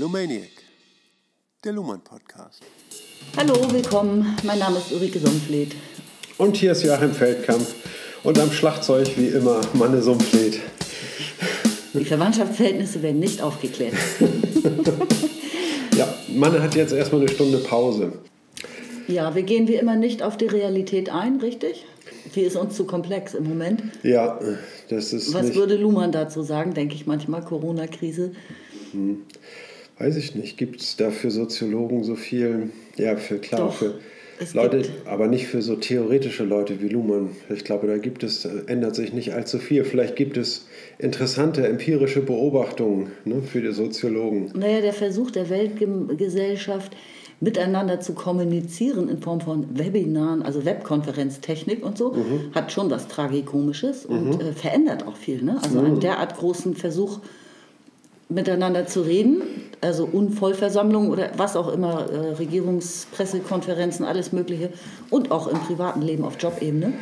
Lumaniac, der Luhmann Podcast. Hallo, willkommen. Mein Name ist Ulrike Sumpfleth. Und hier ist Joachim Feldkamp. Und am Schlagzeug wie immer Manne Sumpfleth. Die Verwandtschaftsverhältnisse werden nicht aufgeklärt. ja, Manne hat jetzt erstmal eine Stunde Pause. Ja, wir gehen wie immer nicht auf die Realität ein, richtig? Die ist uns zu komplex im Moment. Ja, das ist. Was würde Luhmann dazu sagen, denke ich manchmal, Corona-Krise? Hm. Weiß ich nicht. Gibt es da für Soziologen so viel? Ja, für klar, Doch, für Leute, aber nicht für so theoretische Leute wie Luhmann. Ich glaube, da gibt es, ändert sich nicht allzu viel. Vielleicht gibt es interessante empirische Beobachtungen ne, für die Soziologen. Naja, der Versuch der Weltgesellschaft, miteinander zu kommunizieren in Form von Webinaren, also Webkonferenztechnik und so, mhm. hat schon was Tragikomisches und mhm. äh, verändert auch viel. Ne? Also mhm. einen derart großen Versuch, miteinander zu reden, also Unvollversammlungen oder was auch immer, äh, Regierungspressekonferenzen, alles Mögliche und auch im privaten Leben auf Jobebene.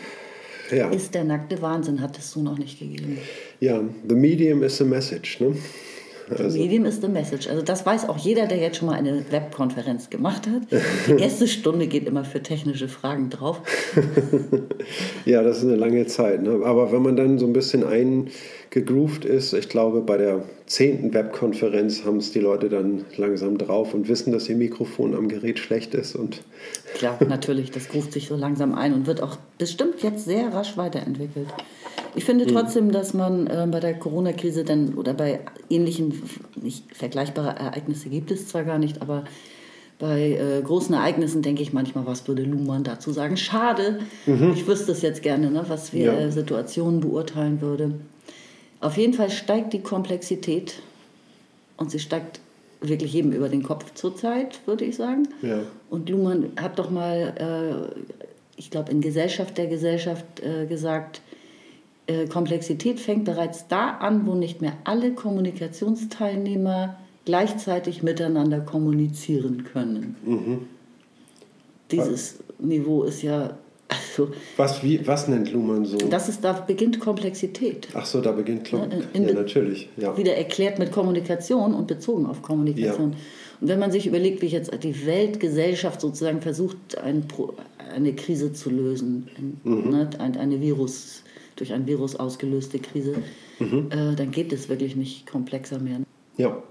Ja. Ist der nackte Wahnsinn, hat es so noch nicht gegeben. Ja, the medium is the message. Ne? Also. Medium ist the message. Also das weiß auch jeder, der jetzt schon mal eine Webkonferenz gemacht hat. Die erste Stunde geht immer für technische Fragen drauf. ja, das ist eine lange Zeit. Ne? Aber wenn man dann so ein bisschen eingegroovt ist, ich glaube, bei der zehnten Webkonferenz haben es die Leute dann langsam drauf und wissen, dass ihr Mikrofon am Gerät schlecht ist. Und Klar, natürlich, das groovt sich so langsam ein und wird auch bestimmt jetzt sehr rasch weiterentwickelt. Ich finde mhm. trotzdem, dass man äh, bei der Corona-Krise dann oder bei ähnlichen, nicht vergleichbare Ereignisse gibt es zwar gar nicht, aber bei äh, großen Ereignissen denke ich manchmal, was würde Luhmann dazu sagen? Schade, mhm. ich wüsste es jetzt gerne, ne, was wir ja. Situationen beurteilen würde. Auf jeden Fall steigt die Komplexität und sie steigt wirklich jedem über den Kopf zurzeit, würde ich sagen. Ja. Und Luhmann hat doch mal, äh, ich glaube, in Gesellschaft der Gesellschaft äh, gesagt, Komplexität fängt bereits da an, wo nicht mehr alle Kommunikationsteilnehmer gleichzeitig miteinander kommunizieren können. Mhm. Dieses Niveau ist ja. Also, was, wie, was nennt Luhmann so? Das ist, da beginnt Komplexität. Ach so, da beginnt Komplexität. Ja, ja, natürlich. Ja. Wieder erklärt mit Kommunikation und bezogen auf Kommunikation. Ja. Und wenn man sich überlegt, wie jetzt die Weltgesellschaft sozusagen versucht, ein, eine Krise zu lösen, mhm. ne, eine Virus, durch ein Virus ausgelöste Krise, mhm. äh, dann geht es wirklich nicht komplexer mehr. Ja.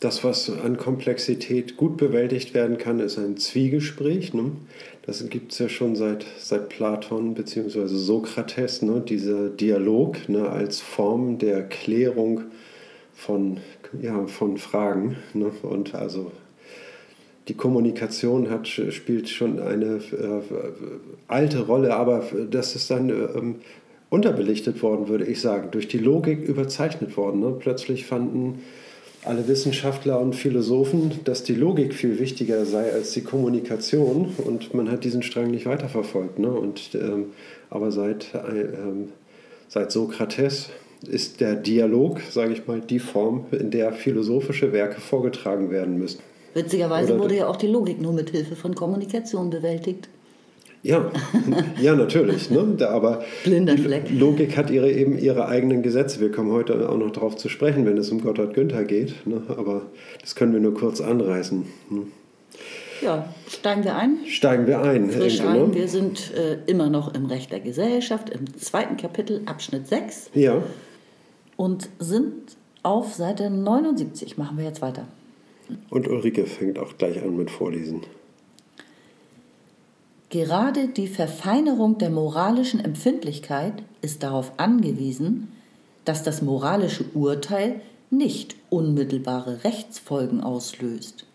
Das, was an Komplexität gut bewältigt werden kann, ist ein Zwiegespräch. Ne? Das gibt es ja schon seit, seit Platon bzw. Sokrates, ne? dieser Dialog ne? als Form der Klärung von, ja, von Fragen. Ne? Und also die Kommunikation hat, spielt schon eine äh, alte Rolle, aber das ist dann ähm, unterbelichtet worden, würde ich sagen, durch die Logik überzeichnet worden. Ne? Plötzlich fanden alle Wissenschaftler und Philosophen, dass die Logik viel wichtiger sei als die Kommunikation und man hat diesen Strang nicht weiterverfolgt. Ne? Und, ähm, aber seit, äh, ähm, seit Sokrates ist der Dialog, sage ich mal, die Form, in der philosophische Werke vorgetragen werden müssen. Witzigerweise Oder wurde ja auch die Logik nur mit Hilfe von Kommunikation bewältigt. Ja, ja natürlich. Ne? Aber Blinder Fleck. Logik hat ihre, eben ihre eigenen Gesetze. Wir kommen heute auch noch darauf zu sprechen, wenn es um Gotthard Günther geht. Ne? Aber das können wir nur kurz anreißen. Ne? Ja, steigen wir ein? Steigen wir ein. Frisch ein. Ne? Wir sind äh, immer noch im Recht der Gesellschaft, im zweiten Kapitel, Abschnitt 6. Ja. Und sind auf Seite 79. Machen wir jetzt weiter. Und Ulrike fängt auch gleich an mit Vorlesen. Gerade die Verfeinerung der moralischen Empfindlichkeit ist darauf angewiesen, dass das moralische Urteil nicht unmittelbare Rechtsfolgen auslöst.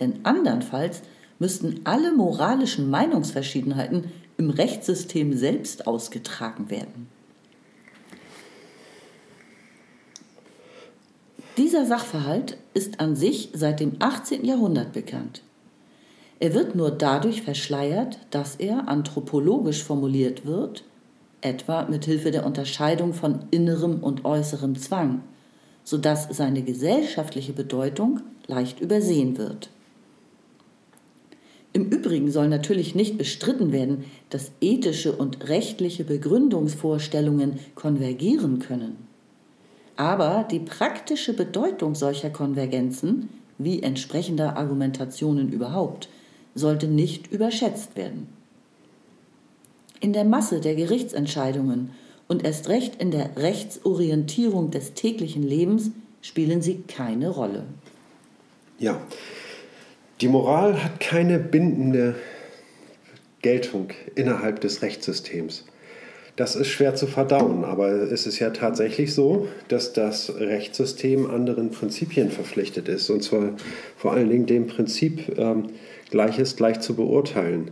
Denn andernfalls müssten alle moralischen Meinungsverschiedenheiten im Rechtssystem selbst ausgetragen werden. Dieser Sachverhalt ist an sich seit dem 18. Jahrhundert bekannt. Er wird nur dadurch verschleiert, dass er anthropologisch formuliert wird, etwa mit Hilfe der Unterscheidung von innerem und äußerem Zwang, sodass seine gesellschaftliche Bedeutung leicht übersehen wird. Im Übrigen soll natürlich nicht bestritten werden, dass ethische und rechtliche Begründungsvorstellungen konvergieren können. Aber die praktische Bedeutung solcher Konvergenzen, wie entsprechender Argumentationen überhaupt, sollte nicht überschätzt werden. In der Masse der Gerichtsentscheidungen und erst recht in der Rechtsorientierung des täglichen Lebens spielen sie keine Rolle. Ja, die Moral hat keine bindende Geltung innerhalb des Rechtssystems. Das ist schwer zu verdauen, aber es ist ja tatsächlich so, dass das Rechtssystem anderen Prinzipien verpflichtet ist. Und zwar vor allen Dingen dem Prinzip, ähm, Gleiches gleich zu beurteilen.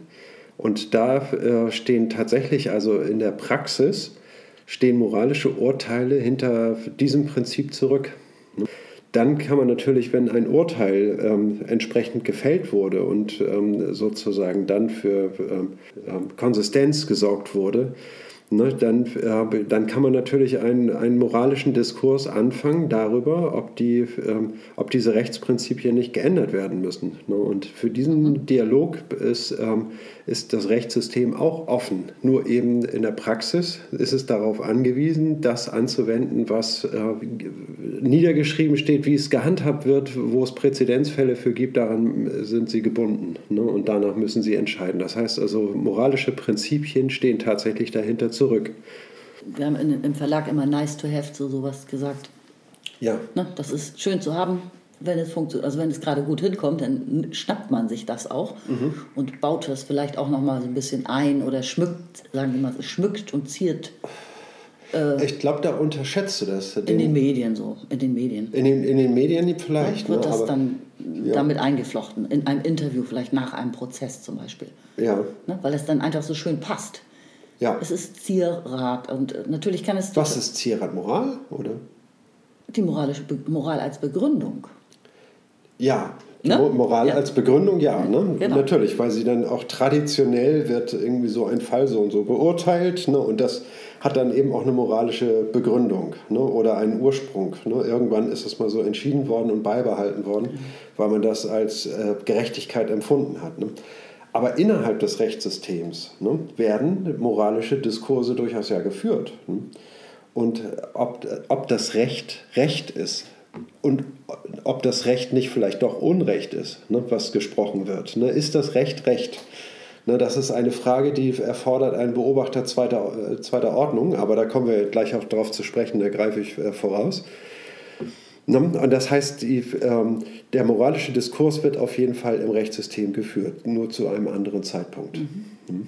Und da äh, stehen tatsächlich, also in der Praxis, stehen moralische Urteile hinter diesem Prinzip zurück. Dann kann man natürlich, wenn ein Urteil ähm, entsprechend gefällt wurde und ähm, sozusagen dann für ähm, ähm Konsistenz gesorgt wurde, Ne, dann, äh, dann kann man natürlich einen, einen moralischen Diskurs anfangen darüber, ob, die, ähm, ob diese Rechtsprinzipien nicht geändert werden müssen. Ne? Und für diesen mhm. Dialog ist, ähm, ist das Rechtssystem auch offen. Nur eben in der Praxis ist es darauf angewiesen, das anzuwenden, was äh, niedergeschrieben steht, wie es gehandhabt wird, wo es Präzedenzfälle für gibt, daran sind sie gebunden. Ne? Und danach müssen sie entscheiden. Das heißt also, moralische Prinzipien stehen tatsächlich dahinter zurück. Wir haben in, im Verlag immer nice to have zu sowas gesagt. Ja. Ne, das ist schön zu haben, wenn es funktioniert, also wenn es gerade gut hinkommt, dann schnappt man sich das auch mhm. und baut das vielleicht auch noch mal so ein bisschen ein oder schmückt, sagen wir mal, schmückt und ziert. Äh, ich glaube, da unterschätzt du das. Den, in den Medien so, in den Medien. In den, in den Medien vielleicht. Ja, wird ne, das dann ja. damit eingeflochten, in einem Interview vielleicht nach einem Prozess zum Beispiel. Ja. Ne, weil es dann einfach so schön passt. Ja. Es ist Zierrat und äh, natürlich kann es... Was ist Zierrat? Moral, oder? Die moralische Be Moral als Begründung. Ja, ne? Moral ja. als Begründung, ja, ne? Genau. natürlich, weil sie dann auch traditionell wird irgendwie so ein Fall so und so beurteilt ne? und das hat dann eben auch eine moralische Begründung ne? oder einen Ursprung. Ne? Irgendwann ist es mal so entschieden worden und beibehalten worden, mhm. weil man das als äh, Gerechtigkeit empfunden hat. Ne? Aber innerhalb des Rechtssystems ne, werden moralische Diskurse durchaus ja geführt. Ne? Und ob, ob das Recht Recht ist, und ob das Recht nicht vielleicht doch Unrecht ist, ne, was gesprochen wird. Ne? Ist das Recht Recht? Ne, das ist eine Frage, die erfordert einen Beobachter zweiter, äh, zweiter Ordnung, aber da kommen wir gleich auch darauf zu sprechen, da greife ich äh, voraus. Ne? Und das heißt, die, ähm, der moralische Diskurs wird auf jeden Fall im Rechtssystem geführt, nur zu einem anderen Zeitpunkt. Mhm. Hm?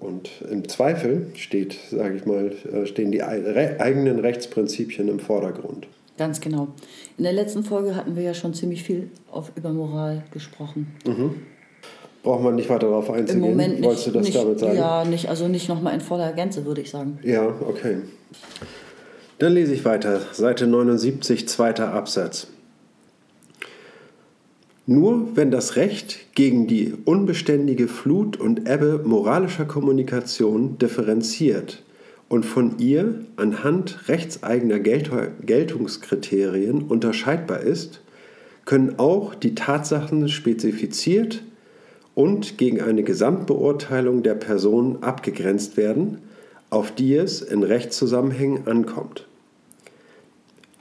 Und im Zweifel steht, sage ich mal, äh, stehen die eigenen Rechtsprinzipien im Vordergrund. Ganz genau. In der letzten Folge hatten wir ja schon ziemlich viel auf, über Moral gesprochen. Mhm. Braucht man nicht weiter darauf einzugehen? Im Moment nicht, Wolltest du das nicht, damit sagen? Ja, nicht, also nicht nochmal in voller Gänze, würde ich sagen. Ja, okay. Dann lese ich weiter. Seite 79, zweiter Absatz. Nur wenn das Recht gegen die unbeständige Flut und Ebbe moralischer Kommunikation differenziert und von ihr anhand rechtseigener Geltungskriterien unterscheidbar ist, können auch die Tatsachen spezifiziert und gegen eine Gesamtbeurteilung der Person abgegrenzt werden, auf die es in Rechtszusammenhängen ankommt.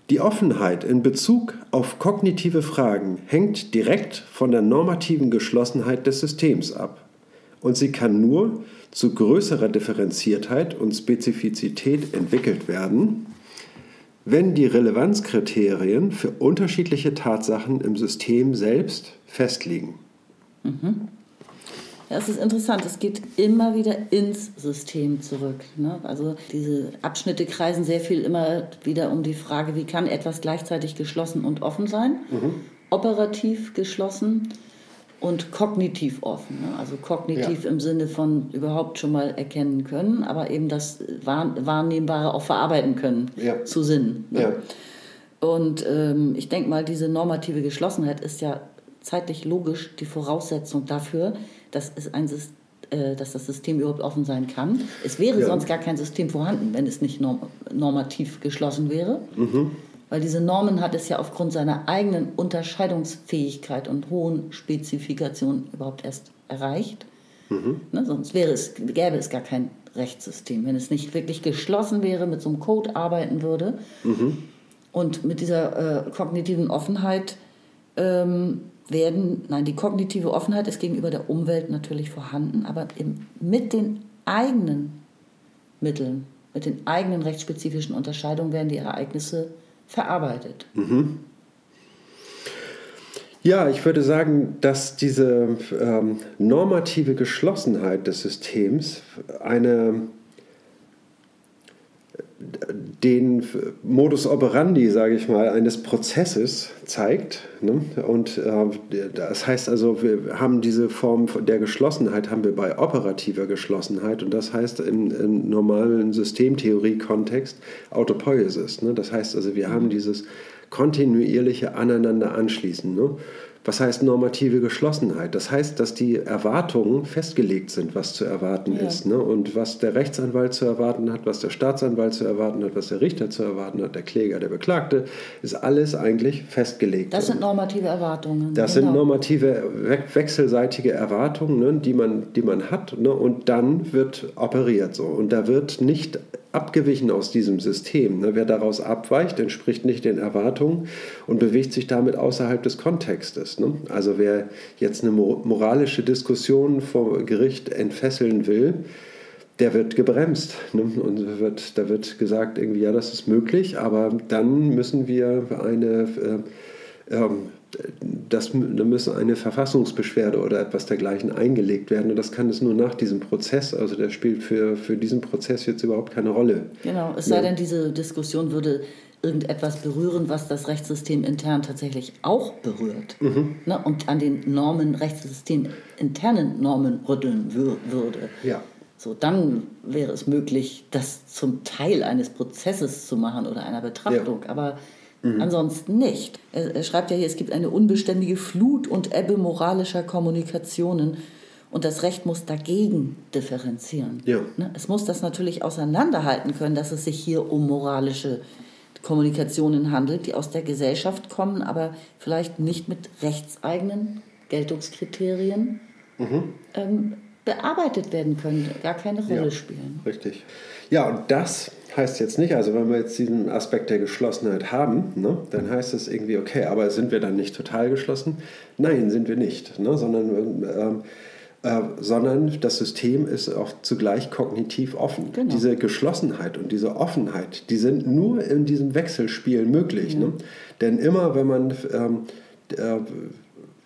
Die Offenheit in Bezug auf kognitive Fragen hängt direkt von der normativen Geschlossenheit des Systems ab und sie kann nur zu größerer Differenziertheit und Spezifizität entwickelt werden, wenn die Relevanzkriterien für unterschiedliche Tatsachen im System selbst festliegen. Mhm. Ja, es ist interessant, es geht immer wieder ins System zurück. Ne? Also diese Abschnitte kreisen sehr viel immer wieder um die Frage, wie kann etwas gleichzeitig geschlossen und offen sein? Mhm. Operativ geschlossen und kognitiv offen. Ne? Also kognitiv ja. im Sinne von überhaupt schon mal erkennen können, aber eben das Wahrnehmbare auch verarbeiten können ja. zu Sinn. Ne? Und ähm, ich denke mal, diese normative Geschlossenheit ist ja zeitlich logisch die Voraussetzung dafür, dass, es ein, äh, dass das System überhaupt offen sein kann. Es wäre sonst gar kein System vorhanden, wenn es nicht norm normativ geschlossen wäre. Mhm. Weil diese Normen hat es ja aufgrund seiner eigenen Unterscheidungsfähigkeit und hohen Spezifikationen überhaupt erst erreicht. Mhm. Ne, sonst wäre es, gäbe es gar kein Rechtssystem. Wenn es nicht wirklich geschlossen wäre, mit so einem Code arbeiten würde, mhm. Und mit dieser äh, kognitiven Offenheit ähm, werden, nein, die kognitive Offenheit ist gegenüber der Umwelt natürlich vorhanden, aber im, mit den eigenen Mitteln, mit den eigenen rechtsspezifischen Unterscheidungen werden die Ereignisse verarbeitet. Mhm. Ja, ich würde sagen, dass diese ähm, normative Geschlossenheit des Systems eine den Modus operandi, sage ich mal, eines Prozesses zeigt. Ne? Und äh, das heißt also, wir haben diese Form der Geschlossenheit haben wir bei operativer Geschlossenheit und das heißt im, im normalen Systemtheorie-Kontext Autopoiesis. Ne? Das heißt also, wir haben dieses kontinuierliche Aneinander anschließen. Ne? Was heißt normative Geschlossenheit? Das heißt, dass die Erwartungen festgelegt sind, was zu erwarten ja. ist. Ne? Und was der Rechtsanwalt zu erwarten hat, was der Staatsanwalt zu erwarten hat, was der Richter zu erwarten hat, der Kläger, der Beklagte, ist alles eigentlich festgelegt. Das sind normative Erwartungen. Das genau. sind normative, wechselseitige Erwartungen, ne, die, man, die man hat. Ne? Und dann wird operiert so. Und da wird nicht abgewichen aus diesem System. Ne? Wer daraus abweicht, entspricht nicht den Erwartungen und bewegt sich damit außerhalb des Kontextes. Ne? Also wer jetzt eine moralische Diskussion vor Gericht entfesseln will, der wird gebremst. Ne? Und wird, da wird gesagt, irgendwie, ja, das ist möglich, aber dann müssen wir eine äh, ähm, das, da müsse eine Verfassungsbeschwerde oder etwas dergleichen eingelegt werden. Und das kann es nur nach diesem Prozess. Also der spielt für, für diesen Prozess jetzt überhaupt keine Rolle. Genau, es sei denn, diese Diskussion würde irgendetwas berühren, was das Rechtssystem intern tatsächlich auch berührt mhm. ne, und an den Normen, Rechtssystem internen Normen rütteln würde. Ja. So, dann wäre es möglich, das zum Teil eines Prozesses zu machen oder einer Betrachtung. Ja. Aber Mhm. Ansonsten nicht. Er, schreibt ja hier, es gibt eine unbeständige Flut und Ebbe moralischer Kommunikationen und das Recht muss dagegen differenzieren. Ja. Ne? Es muss das natürlich auseinanderhalten können, dass es sich hier um moralische Kommunikationen handelt, die aus der Gesellschaft kommen, aber vielleicht nicht mit rechtseigenen Geltungskriterien mhm. ähm, bearbeitet werden können, gar keine Rolle ja, spielen. Richtig. Ja, und das heißt jetzt nicht, also wenn wir jetzt diesen Aspekt der Geschlossenheit haben, ne, dann heißt es irgendwie, okay, aber sind wir dann nicht total geschlossen? Nein, sind wir nicht, ne, sondern, ähm, äh, sondern das System ist auch zugleich kognitiv offen. Genau. Diese Geschlossenheit und diese Offenheit, die sind nur in diesem Wechselspiel möglich. Ja. Ne? Denn immer, wenn man ähm, äh,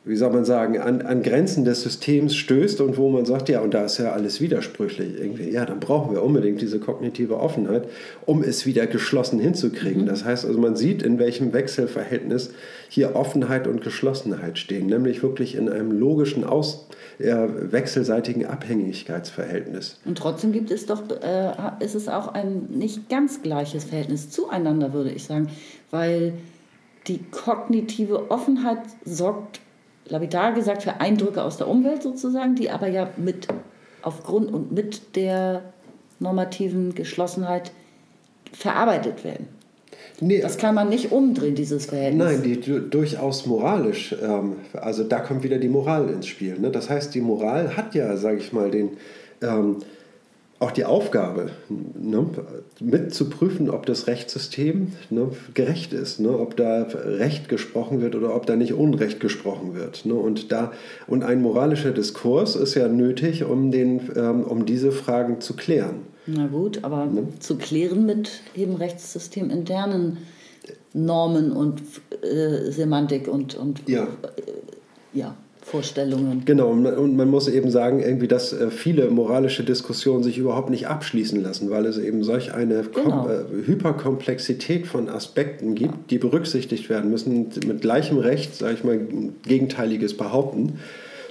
wie soll man sagen, an, an Grenzen des Systems stößt und wo man sagt, ja, und da ist ja alles widersprüchlich irgendwie. Ja, dann brauchen wir unbedingt diese kognitive Offenheit, um es wieder geschlossen hinzukriegen. Mhm. Das heißt also, man sieht, in welchem Wechselverhältnis hier Offenheit und Geschlossenheit stehen, nämlich wirklich in einem logischen, aus, äh, wechselseitigen Abhängigkeitsverhältnis. Und trotzdem gibt es doch, äh, ist es auch ein nicht ganz gleiches Verhältnis zueinander, würde ich sagen, weil die kognitive Offenheit sorgt lapidar gesagt, für Eindrücke aus der Umwelt sozusagen, die aber ja mit aufgrund und mit der normativen Geschlossenheit verarbeitet werden. Nee, das kann man nicht umdrehen, dieses Verhältnis. Nein, die durchaus moralisch. Ähm, also da kommt wieder die Moral ins Spiel. Ne? Das heißt, die Moral hat ja, sage ich mal, den, ähm, auch die Aufgabe, ne, mit zu prüfen, ob das Rechtssystem ne, gerecht ist, ne, ob da Recht gesprochen wird oder ob da nicht Unrecht gesprochen wird. Ne, und, da, und ein moralischer Diskurs ist ja nötig, um, den, ähm, um diese Fragen zu klären. Na gut, aber ne? zu klären mit eben rechtssysteminternen Normen und äh, Semantik und, und ja. Äh, ja. Vorstellungen. Genau, und man muss eben sagen, irgendwie, dass äh, viele moralische Diskussionen sich überhaupt nicht abschließen lassen, weil es eben solch eine genau. Äh, Hyperkomplexität von Aspekten gibt, die berücksichtigt werden müssen, mit gleichem Recht, sage ich mal, Gegenteiliges behaupten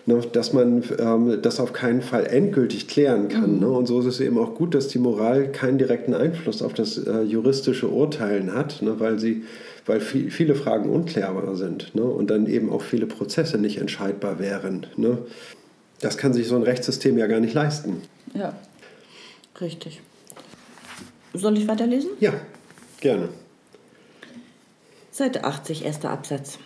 ne, dass man ähm, das auf keinen Fall endgültig klären kann. Mhm. Ne? Und so ist es eben auch gut, dass die Moral keinen direkten Einfluss auf das äh, juristische Urteilen hat, ne, weil sie weil viel, viele Fragen unklärbar sind ne? und dann eben auch viele Prozesse nicht entscheidbar wären. Ne? Das kann sich so ein Rechtssystem ja gar nicht leisten. Ja, richtig. Soll ich weiterlesen? Ja, gerne. Seite 80, erster Absatz.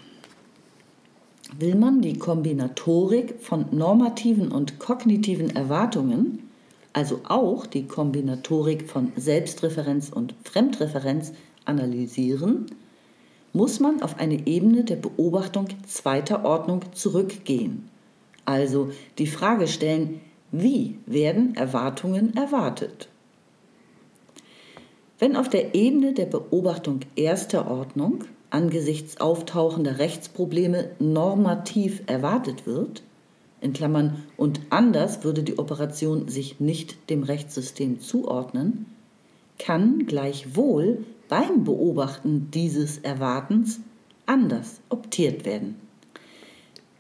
Will man die Kombinatorik von normativen und kognitiven Erwartungen, also auch die Kombinatorik von Selbstreferenz und Fremdreferenz, analysieren, muss man auf eine Ebene der Beobachtung zweiter Ordnung zurückgehen. Also die Frage stellen, wie werden Erwartungen erwartet? Wenn auf der Ebene der Beobachtung erster Ordnung angesichts auftauchender Rechtsprobleme normativ erwartet wird, in Klammern und anders würde die Operation sich nicht dem Rechtssystem zuordnen, kann gleichwohl beim Beobachten dieses Erwartens anders optiert werden.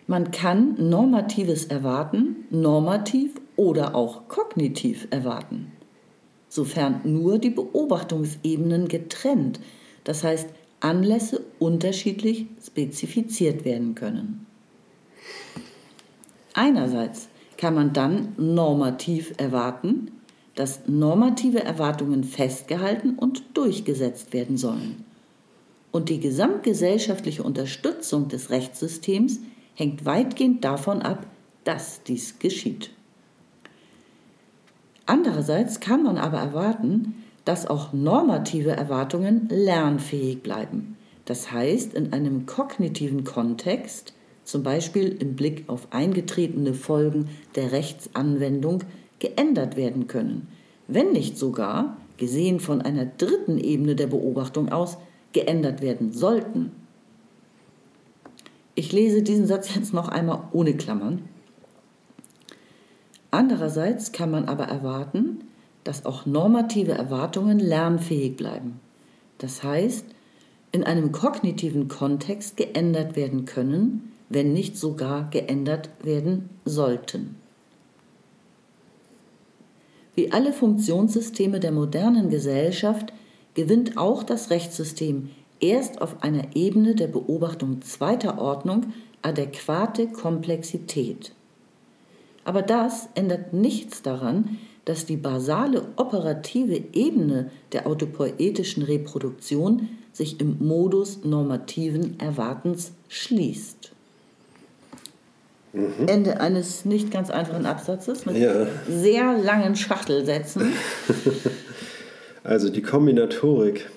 Man kann normatives Erwarten normativ oder auch kognitiv erwarten, sofern nur die Beobachtungsebenen getrennt, das heißt Anlässe unterschiedlich spezifiziert werden können. Einerseits kann man dann normativ erwarten, dass normative Erwartungen festgehalten und durchgesetzt werden sollen. Und die gesamtgesellschaftliche Unterstützung des Rechtssystems hängt weitgehend davon ab, dass dies geschieht. Andererseits kann man aber erwarten, dass auch normative Erwartungen lernfähig bleiben. Das heißt, in einem kognitiven Kontext, zum Beispiel im Blick auf eingetretene Folgen der Rechtsanwendung, geändert werden können, wenn nicht sogar, gesehen von einer dritten Ebene der Beobachtung aus, geändert werden sollten. Ich lese diesen Satz jetzt noch einmal ohne Klammern. Andererseits kann man aber erwarten, dass auch normative Erwartungen lernfähig bleiben. Das heißt, in einem kognitiven Kontext geändert werden können, wenn nicht sogar geändert werden sollten. Wie alle Funktionssysteme der modernen Gesellschaft gewinnt auch das Rechtssystem erst auf einer Ebene der Beobachtung zweiter Ordnung adäquate Komplexität. Aber das ändert nichts daran, dass die basale operative Ebene der autopoetischen Reproduktion sich im Modus normativen Erwartens schließt. Mhm. Ende eines nicht ganz einfachen Absatzes mit ja. sehr langen Schachtelsätzen. Also die Kombinatorik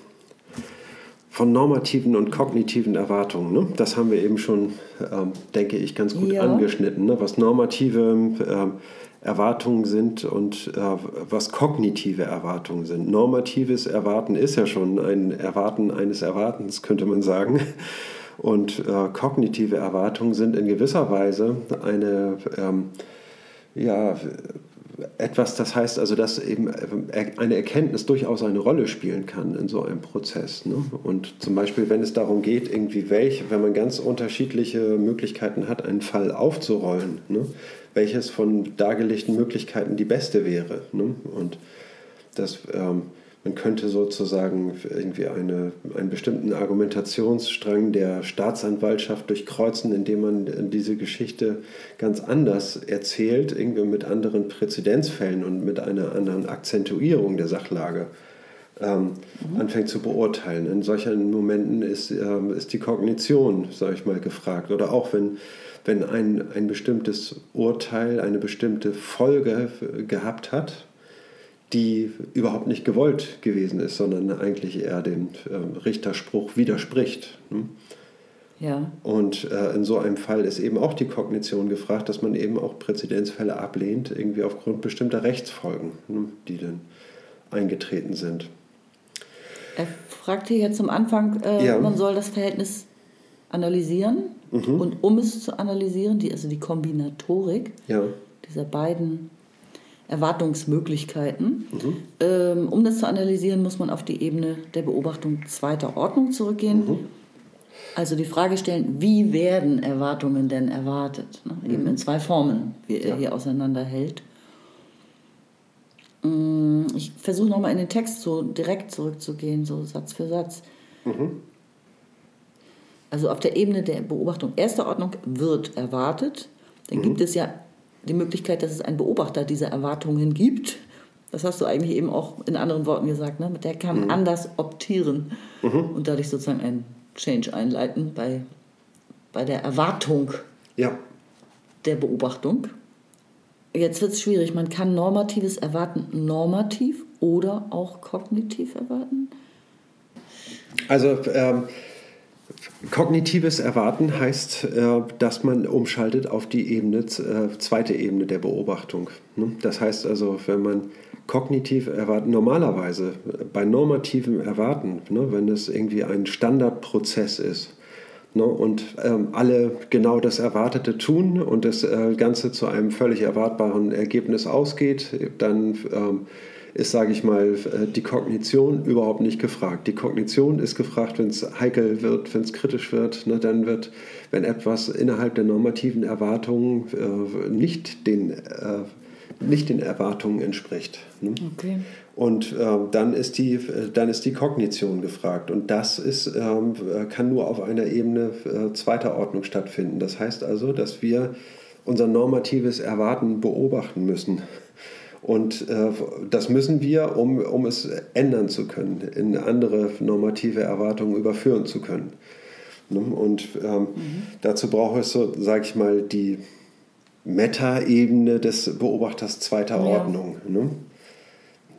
von normativen und kognitiven Erwartungen, ne? das haben wir eben schon, ähm, denke ich, ganz gut ja. angeschnitten. Ne? Was normative ähm, Erwartungen sind und äh, was kognitive Erwartungen sind. Normatives Erwarten ist ja schon ein Erwarten eines Erwartens, könnte man sagen. Und äh, kognitive Erwartungen sind in gewisser Weise eine, ähm, ja, etwas, das heißt also, dass eben äh, eine Erkenntnis durchaus eine Rolle spielen kann in so einem Prozess. Ne? Und zum Beispiel, wenn es darum geht, irgendwie welche, wenn man ganz unterschiedliche Möglichkeiten hat, einen Fall aufzurollen, ne? welches von dargelegten Möglichkeiten die beste wäre. Ne? Und das, ähm, man könnte sozusagen irgendwie eine, einen bestimmten Argumentationsstrang der Staatsanwaltschaft durchkreuzen, indem man diese Geschichte ganz anders erzählt, irgendwie mit anderen Präzedenzfällen und mit einer anderen Akzentuierung der Sachlage. Ähm, mhm. anfängt zu beurteilen. In solchen Momenten ist, ähm, ist die Kognition, sage ich mal, gefragt. Oder auch wenn wenn ein, ein bestimmtes Urteil eine bestimmte Folge gehabt hat, die überhaupt nicht gewollt gewesen ist, sondern eigentlich eher dem äh, Richterspruch widerspricht. Ne? Ja. Und äh, in so einem Fall ist eben auch die Kognition gefragt, dass man eben auch Präzedenzfälle ablehnt, irgendwie aufgrund bestimmter Rechtsfolgen, ne, die dann eingetreten sind. Er fragte jetzt am Anfang, äh, ja. man soll das Verhältnis analysieren. Mhm. Und um es zu analysieren, die, also die Kombinatorik ja. dieser beiden Erwartungsmöglichkeiten, mhm. ähm, um das zu analysieren, muss man auf die Ebene der Beobachtung zweiter Ordnung zurückgehen. Mhm. Also die Frage stellen, wie werden Erwartungen denn erwartet? Ne? Eben in zwei Formen, wie er ja. hier auseinanderhält. Mm, ich versuche nochmal in den Text so direkt zurückzugehen, so Satz für Satz. Mhm. Also auf der Ebene der Beobachtung erster Ordnung wird erwartet. Dann mhm. gibt es ja die Möglichkeit, dass es einen Beobachter dieser Erwartungen gibt. Das hast du eigentlich eben auch in anderen Worten gesagt. Ne? Der kann mhm. anders optieren mhm. und dadurch sozusagen einen Change einleiten bei, bei der Erwartung ja. der Beobachtung. Jetzt wird es schwierig. Man kann normatives Erwarten normativ oder auch kognitiv erwarten. Also ähm, Kognitives Erwarten heißt, äh, dass man umschaltet auf die Ebene, äh, zweite Ebene der Beobachtung. Ne? Das heißt also, wenn man kognitiv erwarten, normalerweise bei normativem Erwarten, ne, wenn es irgendwie ein Standardprozess ist ne, und ähm, alle genau das Erwartete tun und das äh, Ganze zu einem völlig erwartbaren Ergebnis ausgeht, dann ähm, ist, sage ich mal, äh, die Kognition überhaupt nicht gefragt. Die Kognition ist gefragt, wenn es heikel wird, wenn es kritisch wird, ne, dann wird, wenn etwas innerhalb der normativen Erwartungen äh, nicht, den, äh, nicht den Erwartungen entspricht. Ne? Okay. Und äh, dann, ist die, äh, dann ist die Kognition gefragt. Und das ist, ähm, kann nur auf einer Ebene äh, zweiter Ordnung stattfinden. Das heißt also, dass wir unser normatives Erwarten beobachten müssen. Und äh, das müssen wir, um, um es ändern zu können, in andere normative Erwartungen überführen zu können. Ne? Und ähm, mhm. dazu braucht es so, sage ich mal, die Meta-Ebene des Beobachters zweiter ja. Ordnung. Ne?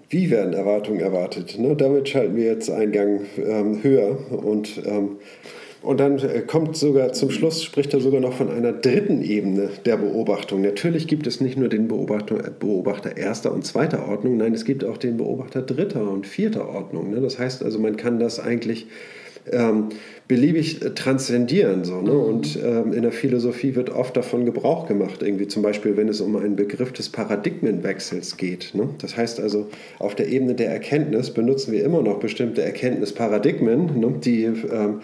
Wie werden Erwartungen erwartet? Ne? Damit schalten wir jetzt Eingang ähm, höher und ähm, und dann äh, kommt sogar zum Schluss, spricht er sogar noch von einer dritten Ebene der Beobachtung. Natürlich gibt es nicht nur den Beobachter, Beobachter erster und zweiter Ordnung, nein, es gibt auch den Beobachter dritter und vierter Ordnung. Ne? Das heißt also, man kann das eigentlich ähm, beliebig transzendieren. So, ne? Und ähm, in der Philosophie wird oft davon Gebrauch gemacht, irgendwie zum Beispiel, wenn es um einen Begriff des Paradigmenwechsels geht. Ne? Das heißt also, auf der Ebene der Erkenntnis benutzen wir immer noch bestimmte Erkenntnisparadigmen, ne? die ähm,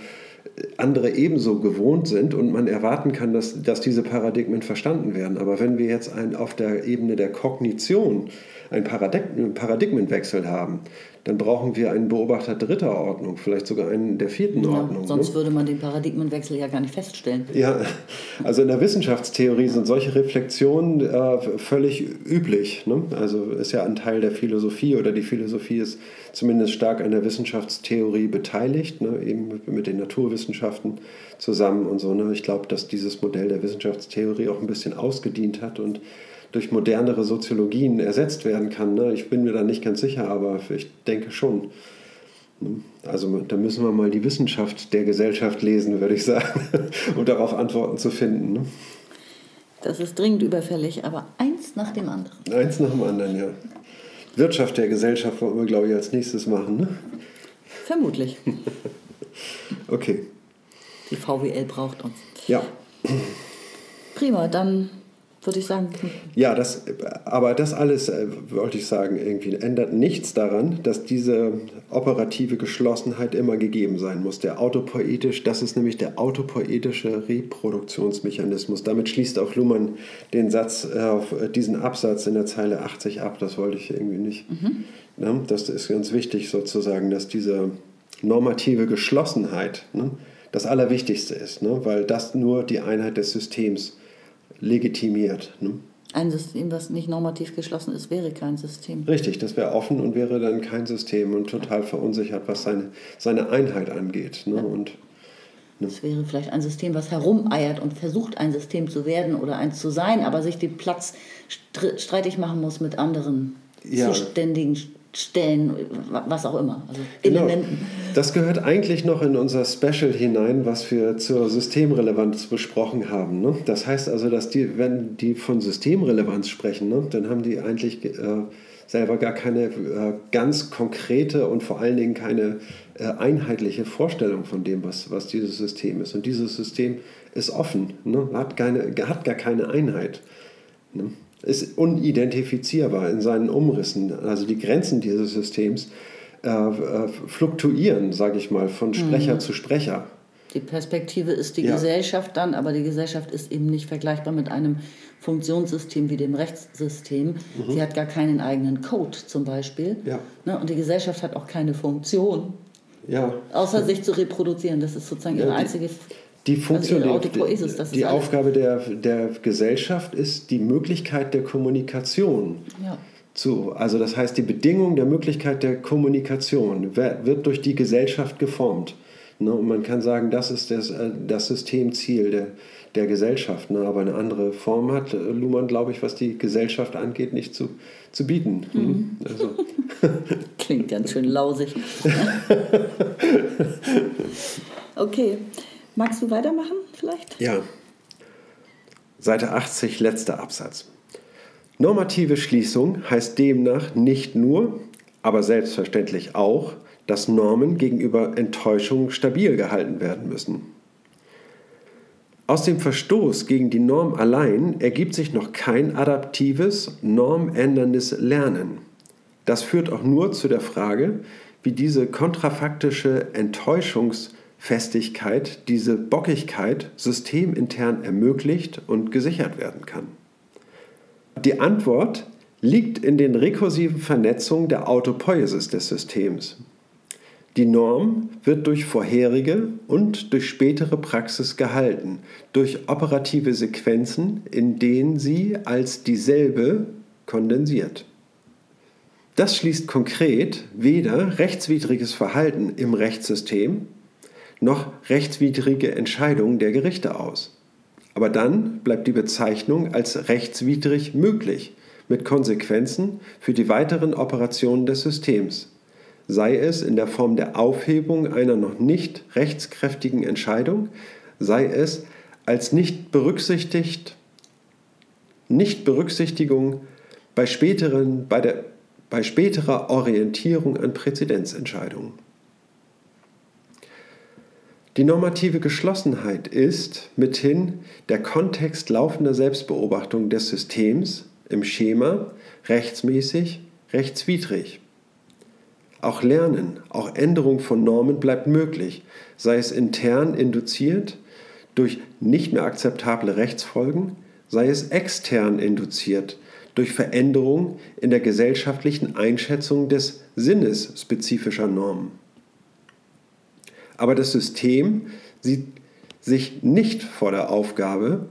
andere ebenso gewohnt sind und man erwarten kann, dass, dass diese Paradigmen verstanden werden. Aber wenn wir jetzt ein, auf der Ebene der Kognition einen Paradigmenwechsel haben, dann brauchen wir einen Beobachter dritter Ordnung, vielleicht sogar einen der vierten ja, Ordnung. Sonst ne? würde man den Paradigmenwechsel ja gar nicht feststellen. Ja, also in der Wissenschaftstheorie sind solche Reflexionen äh, völlig üblich. Ne? Also ist ja ein Teil der Philosophie oder die Philosophie ist zumindest stark an der Wissenschaftstheorie beteiligt, ne? eben mit den Naturwissenschaften zusammen und so. Ne? Ich glaube, dass dieses Modell der Wissenschaftstheorie auch ein bisschen ausgedient hat und durch modernere Soziologien ersetzt werden kann. Ne? Ich bin mir da nicht ganz sicher, aber ich denke schon. Ne? Also da müssen wir mal die Wissenschaft der Gesellschaft lesen, würde ich sagen, um darauf Antworten zu finden. Ne? Das ist dringend überfällig, aber eins nach dem anderen. Eins nach dem anderen, ja. Wirtschaft der Gesellschaft wollen wir, glaube ich, als nächstes machen. Ne? Vermutlich. okay. Die VWL braucht uns. Ja. Prima, dann würde ich sagen. Ja, das, aber das alles, äh, wollte ich sagen, irgendwie ändert nichts daran, dass diese operative Geschlossenheit immer gegeben sein muss. Der autopoetisch, das ist nämlich der autopoetische Reproduktionsmechanismus. Damit schließt auch Luhmann den Satz äh, auf diesen Absatz in der Zeile 80 ab. Das wollte ich irgendwie nicht. Mhm. Ne? Das ist ganz wichtig sozusagen, dass diese normative Geschlossenheit ne, das Allerwichtigste ist, ne? weil das nur die Einheit des Systems ist legitimiert. Ne? Ein System, was nicht normativ geschlossen ist, wäre kein System. Richtig, das wäre offen und wäre dann kein System und total verunsichert, was seine, seine Einheit angeht. Ne? Ja. Und, ne? Das wäre vielleicht ein System, was herumeiert und versucht, ein System zu werden oder eins zu sein, aber sich den Platz streitig machen muss mit anderen ja. zuständigen Stellen, was auch immer, also genau. Elementen. Das gehört eigentlich noch in unser Special hinein, was wir zur Systemrelevanz besprochen haben. Ne? Das heißt also, dass die, wenn die von Systemrelevanz sprechen, ne, dann haben die eigentlich äh, selber gar keine äh, ganz konkrete und vor allen Dingen keine äh, einheitliche Vorstellung von dem, was, was dieses System ist. Und dieses System ist offen, ne? hat, keine, hat gar keine Einheit. Ist unidentifizierbar in seinen Umrissen. Also die Grenzen dieses Systems äh, äh, fluktuieren, sage ich mal, von Sprecher mhm. zu Sprecher. Die Perspektive ist die ja. Gesellschaft dann, aber die Gesellschaft ist eben nicht vergleichbar mit einem Funktionssystem wie dem Rechtssystem. Mhm. Sie hat gar keinen eigenen Code zum Beispiel. Ja. Ne? Und die Gesellschaft hat auch keine Funktion. Ja. Außer sich zu reproduzieren. Das ist sozusagen ihre einzige die Funktion, also die, die Aufgabe der, der Gesellschaft ist die Möglichkeit der Kommunikation. Ja. Zu, also das heißt, die Bedingung der Möglichkeit der Kommunikation wird durch die Gesellschaft geformt. Ne? Und man kann sagen, das ist das, äh, das Systemziel der, der Gesellschaft, ne? aber eine andere Form hat äh, Luhmann, glaube ich, was die Gesellschaft angeht, nicht zu, zu bieten. Hm? Mhm. Also. Klingt ganz schön lausig. okay, magst du weitermachen vielleicht? Ja. Seite 80, letzter Absatz. Normative Schließung heißt demnach nicht nur, aber selbstverständlich auch, dass Normen gegenüber Enttäuschung stabil gehalten werden müssen. Aus dem Verstoß gegen die Norm allein ergibt sich noch kein adaptives, normänderndes Lernen. Das führt auch nur zu der Frage, wie diese kontrafaktische Enttäuschungsfestigkeit, diese Bockigkeit systemintern ermöglicht und gesichert werden kann. Die Antwort liegt in den rekursiven Vernetzungen der Autopoiesis des Systems. Die Norm wird durch vorherige und durch spätere Praxis gehalten, durch operative Sequenzen, in denen sie als dieselbe kondensiert. Das schließt konkret weder rechtswidriges Verhalten im Rechtssystem noch rechtswidrige Entscheidungen der Gerichte aus. Aber dann bleibt die Bezeichnung als rechtswidrig möglich, mit Konsequenzen für die weiteren Operationen des Systems sei es in der Form der Aufhebung einer noch nicht rechtskräftigen Entscheidung, sei es als nicht berücksichtigt, nicht Berücksichtigung bei, späteren, bei, der, bei späterer Orientierung an Präzedenzentscheidungen. Die normative Geschlossenheit ist mithin der Kontext laufender Selbstbeobachtung des Systems im Schema rechtsmäßig, rechtswidrig. Auch Lernen, auch Änderung von Normen bleibt möglich, sei es intern induziert durch nicht mehr akzeptable Rechtsfolgen, sei es extern induziert durch Veränderung in der gesellschaftlichen Einschätzung des Sinnes spezifischer Normen. Aber das System sieht sich nicht vor der Aufgabe,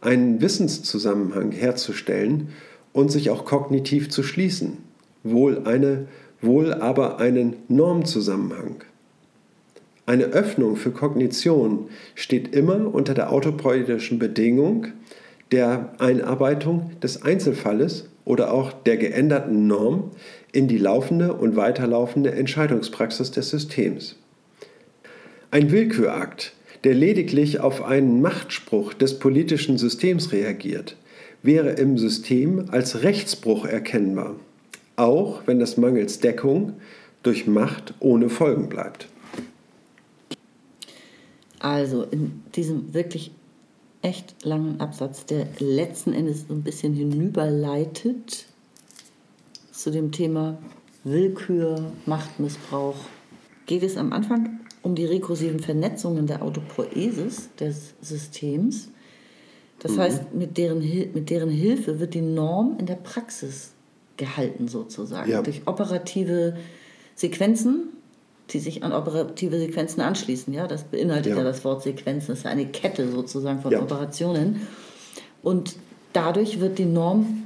einen Wissenszusammenhang herzustellen und sich auch kognitiv zu schließen, wohl eine wohl aber einen Normzusammenhang. Eine Öffnung für Kognition steht immer unter der autopoietischen Bedingung der Einarbeitung des Einzelfalles oder auch der geänderten Norm in die laufende und weiterlaufende Entscheidungspraxis des Systems. Ein Willkürakt, der lediglich auf einen Machtspruch des politischen Systems reagiert, wäre im System als Rechtsbruch erkennbar auch wenn das mangels Deckung durch Macht ohne Folgen bleibt. Also in diesem wirklich echt langen Absatz, der letzten Endes so ein bisschen hinüberleitet zu dem Thema Willkür, Machtmissbrauch, geht es am Anfang um die rekursiven Vernetzungen der Autopoiesis des Systems. Das mhm. heißt, mit deren, mit deren Hilfe wird die Norm in der Praxis gehalten sozusagen. Ja. Durch operative Sequenzen, die sich an operative Sequenzen anschließen. Ja, das beinhaltet ja, ja das Wort Sequenzen. Das ist eine Kette sozusagen von ja. Operationen. Und dadurch wird die Norm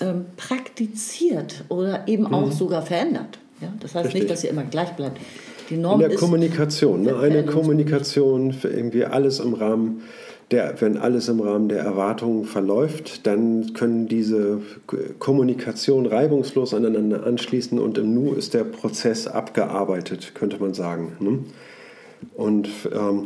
ähm, praktiziert oder eben mhm. auch sogar verändert. Ja? Das heißt Richtig. nicht, dass sie immer gleich bleibt. Die Norm In der Kommunikation, ne? eine Kommunikation für irgendwie alles im Rahmen der, wenn alles im Rahmen der Erwartungen verläuft, dann können diese Kommunikation reibungslos aneinander anschließen und im Nu ist der Prozess abgearbeitet, könnte man sagen. Ne? Und ähm,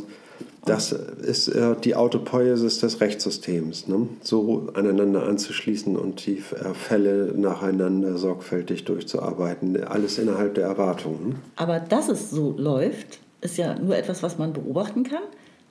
das ist äh, die Autopoiesis des Rechtssystems, ne? so aneinander anzuschließen und die äh, Fälle nacheinander sorgfältig durchzuarbeiten, alles innerhalb der Erwartungen. Ne? Aber dass es so läuft, ist ja nur etwas, was man beobachten kann.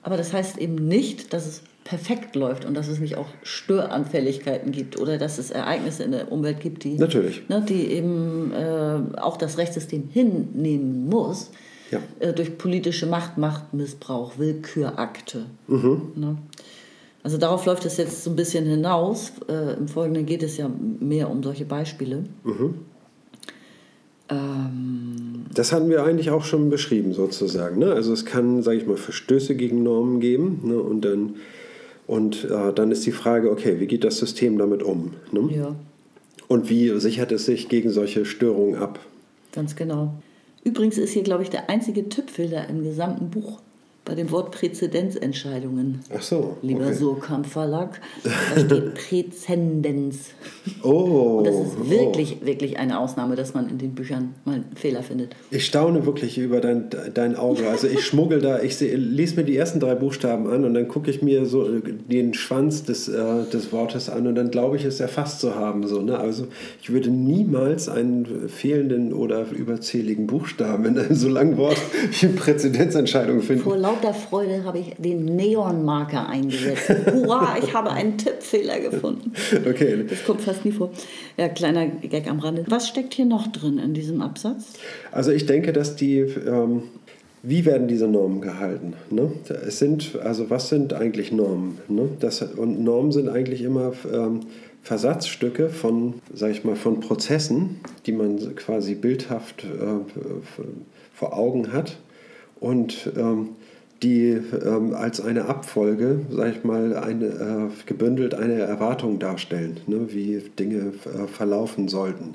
Aber das heißt eben nicht, dass es perfekt läuft und dass es nicht auch Störanfälligkeiten gibt oder dass es Ereignisse in der Umwelt gibt, die, Natürlich. Ne, die eben äh, auch das Rechtssystem hinnehmen muss. Ja. Äh, durch politische Macht, Machtmissbrauch, Willkürakte. Mhm. Ne? Also darauf läuft es jetzt so ein bisschen hinaus. Äh, Im Folgenden geht es ja mehr um solche Beispiele. Mhm. Ähm, das hatten wir eigentlich auch schon beschrieben, sozusagen. Ne? Also es kann, sage ich mal, Verstöße gegen Normen geben ne? und dann und äh, dann ist die Frage, okay, wie geht das System damit um? Ne? Ja. Und wie sichert es sich gegen solche Störungen ab? Ganz genau. Übrigens ist hier, glaube ich, der einzige Tippfehler im gesamten Buch bei dem Wort Präzedenzentscheidungen. Ach so. Lieber okay. Surkamp Verlag, da steht Präzendenz. Oh. Und das ist wirklich, wirklich eine Ausnahme, dass man in den Büchern mal einen Fehler findet. Ich staune wirklich über dein, dein Auge. Also ich schmuggel da, ich seh, lese mir die ersten drei Buchstaben an und dann gucke ich mir so den Schwanz des, äh, des Wortes an und dann glaube ich, es erfasst zu haben. So, ne? Also ich würde niemals einen fehlenden oder überzähligen Buchstaben in einem so langen Wort wie Präzedenzentscheidung finden. Vor lauter Freude habe ich den Neonmarker eingesetzt. Hurra, ich habe einen Tippfehler gefunden. Okay. Das kommt fast nie vor. Ja, kleiner Gag am Rande. Was steckt hier noch drin in diesem Absatz? Also ich denke, dass die, ähm, wie werden diese Normen gehalten? Ne? Es sind, also was sind eigentlich Normen? Ne? Das, und Normen sind eigentlich immer ähm, Versatzstücke von, sag ich mal, von Prozessen, die man quasi bildhaft äh, vor Augen hat und ähm, die ähm, als eine Abfolge, sag ich mal, eine, äh, gebündelt eine Erwartung darstellen, ne, wie Dinge äh, verlaufen sollten.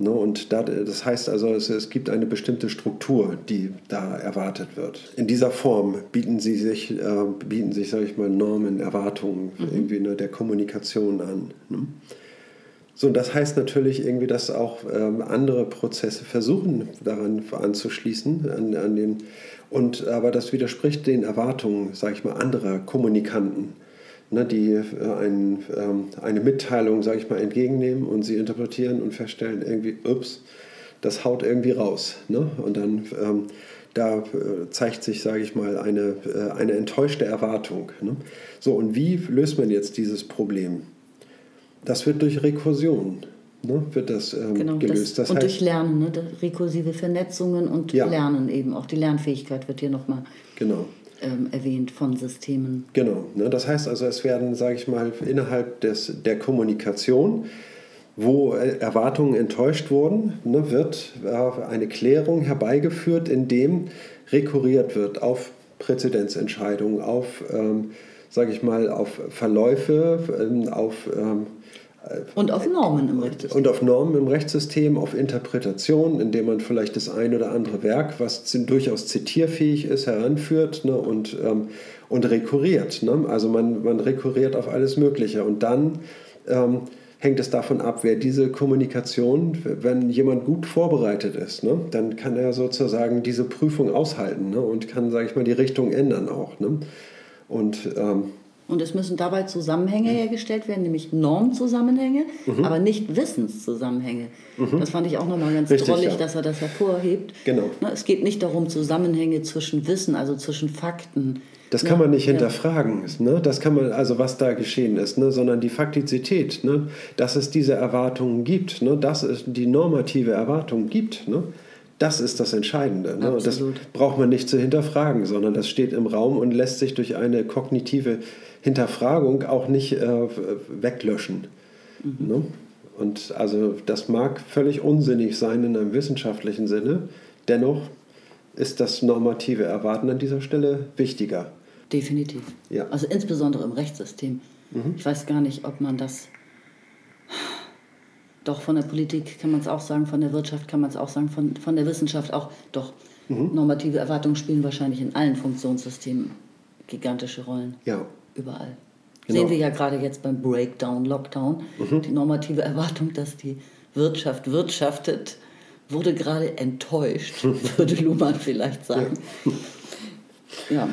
Ne, und da, das heißt also, es, es, gibt eine bestimmte Struktur, die da erwartet wird. In dieser Form bieten sie sich, äh, bieten sich, sage ich mal, Normen, Erwartungen mhm. irgendwie ne, der Kommunikation an. Ne? So, das heißt natürlich irgendwie, dass auch ähm, andere Prozesse versuchen, daran anzuschließen, an, an den, und, aber das widerspricht den Erwartungen, sage ich mal, anderer Kommunikanten, ne, die äh, ein, ähm, eine Mitteilung, sage ich mal, entgegennehmen und sie interpretieren und feststellen, irgendwie, ups, das haut irgendwie raus. Ne? Und dann ähm, da äh, zeigt sich, sage ich mal, eine, äh, eine enttäuschte Erwartung. Ne? So, und wie löst man jetzt dieses Problem? Das wird durch Rekursion. Ne, wird das ähm, genau, gelöst. Das, das und heißt, durch Lernen, ne, rekursive Vernetzungen und ja. Lernen eben. Auch die Lernfähigkeit wird hier nochmal genau. ähm, erwähnt von Systemen. Genau. Ne, das heißt also, es werden, sage ich mal, innerhalb des, der Kommunikation, wo Erwartungen enttäuscht wurden, ne, wird äh, eine Klärung herbeigeführt, indem rekurriert wird auf Präzedenzentscheidungen, auf, ähm, sage ich mal, auf Verläufe, ähm, auf ähm, und auf Normen im Rechtssystem. Und auf Normen im Rechtssystem, auf Interpretation, indem man vielleicht das ein oder andere Werk, was durchaus zitierfähig ist, heranführt ne, und, ähm, und rekurriert. Ne? Also man, man rekurriert auf alles Mögliche. Und dann ähm, hängt es davon ab, wer diese Kommunikation, wenn jemand gut vorbereitet ist, ne, dann kann er sozusagen diese Prüfung aushalten ne, und kann, sage ich mal, die Richtung ändern auch. Ne? Und ähm, und es müssen dabei Zusammenhänge hergestellt werden, nämlich Normzusammenhänge, mhm. aber nicht Wissenszusammenhänge. Mhm. Das fand ich auch nochmal ganz Richtig, drollig, ja. dass er das hervorhebt. Genau. Es geht nicht darum, Zusammenhänge zwischen Wissen, also zwischen Fakten. Das kann man nicht ja. hinterfragen, ne? das kann man, also was da geschehen ist, ne? sondern die Faktizität, ne? dass es diese Erwartungen gibt, ne? dass es die normative Erwartung gibt. Ne? Das ist das Entscheidende. Ne? Das braucht man nicht zu hinterfragen, sondern das steht im Raum und lässt sich durch eine kognitive Hinterfragung auch nicht äh, weglöschen. Mhm. Ne? Und also das mag völlig unsinnig sein in einem wissenschaftlichen Sinne, dennoch ist das normative Erwarten an dieser Stelle wichtiger. Definitiv. Ja. Also insbesondere im Rechtssystem. Mhm. Ich weiß gar nicht, ob man das doch von der Politik kann man es auch sagen, von der Wirtschaft kann man es auch sagen, von, von der Wissenschaft auch. Doch, mhm. normative Erwartungen spielen wahrscheinlich in allen Funktionssystemen gigantische Rollen. Ja überall. Genau. Sehen wir ja gerade jetzt beim Breakdown, Lockdown, mhm. die normative Erwartung, dass die Wirtschaft wirtschaftet, wurde gerade enttäuscht, würde Luhmann vielleicht sagen. ja. ja.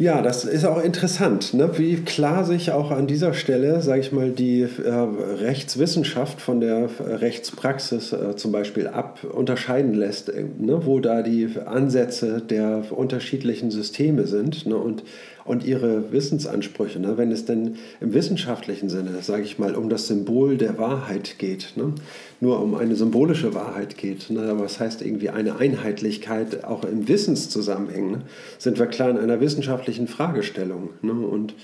Ja, das ist auch interessant, ne? wie klar sich auch an dieser Stelle, sage ich mal, die äh, Rechtswissenschaft von der Rechtspraxis äh, zum Beispiel ab unterscheiden lässt, äh, ne? wo da die Ansätze der unterschiedlichen Systeme sind ne? und und ihre Wissensansprüche. Ne? Wenn es denn im wissenschaftlichen Sinne, sage ich mal, um das Symbol der Wahrheit geht, ne? nur um eine symbolische Wahrheit geht, ne? aber es heißt irgendwie eine Einheitlichkeit auch im Wissenszusammenhängen, ne? sind wir klar in einer wissenschaftlichen Fragestellung. Ne? Und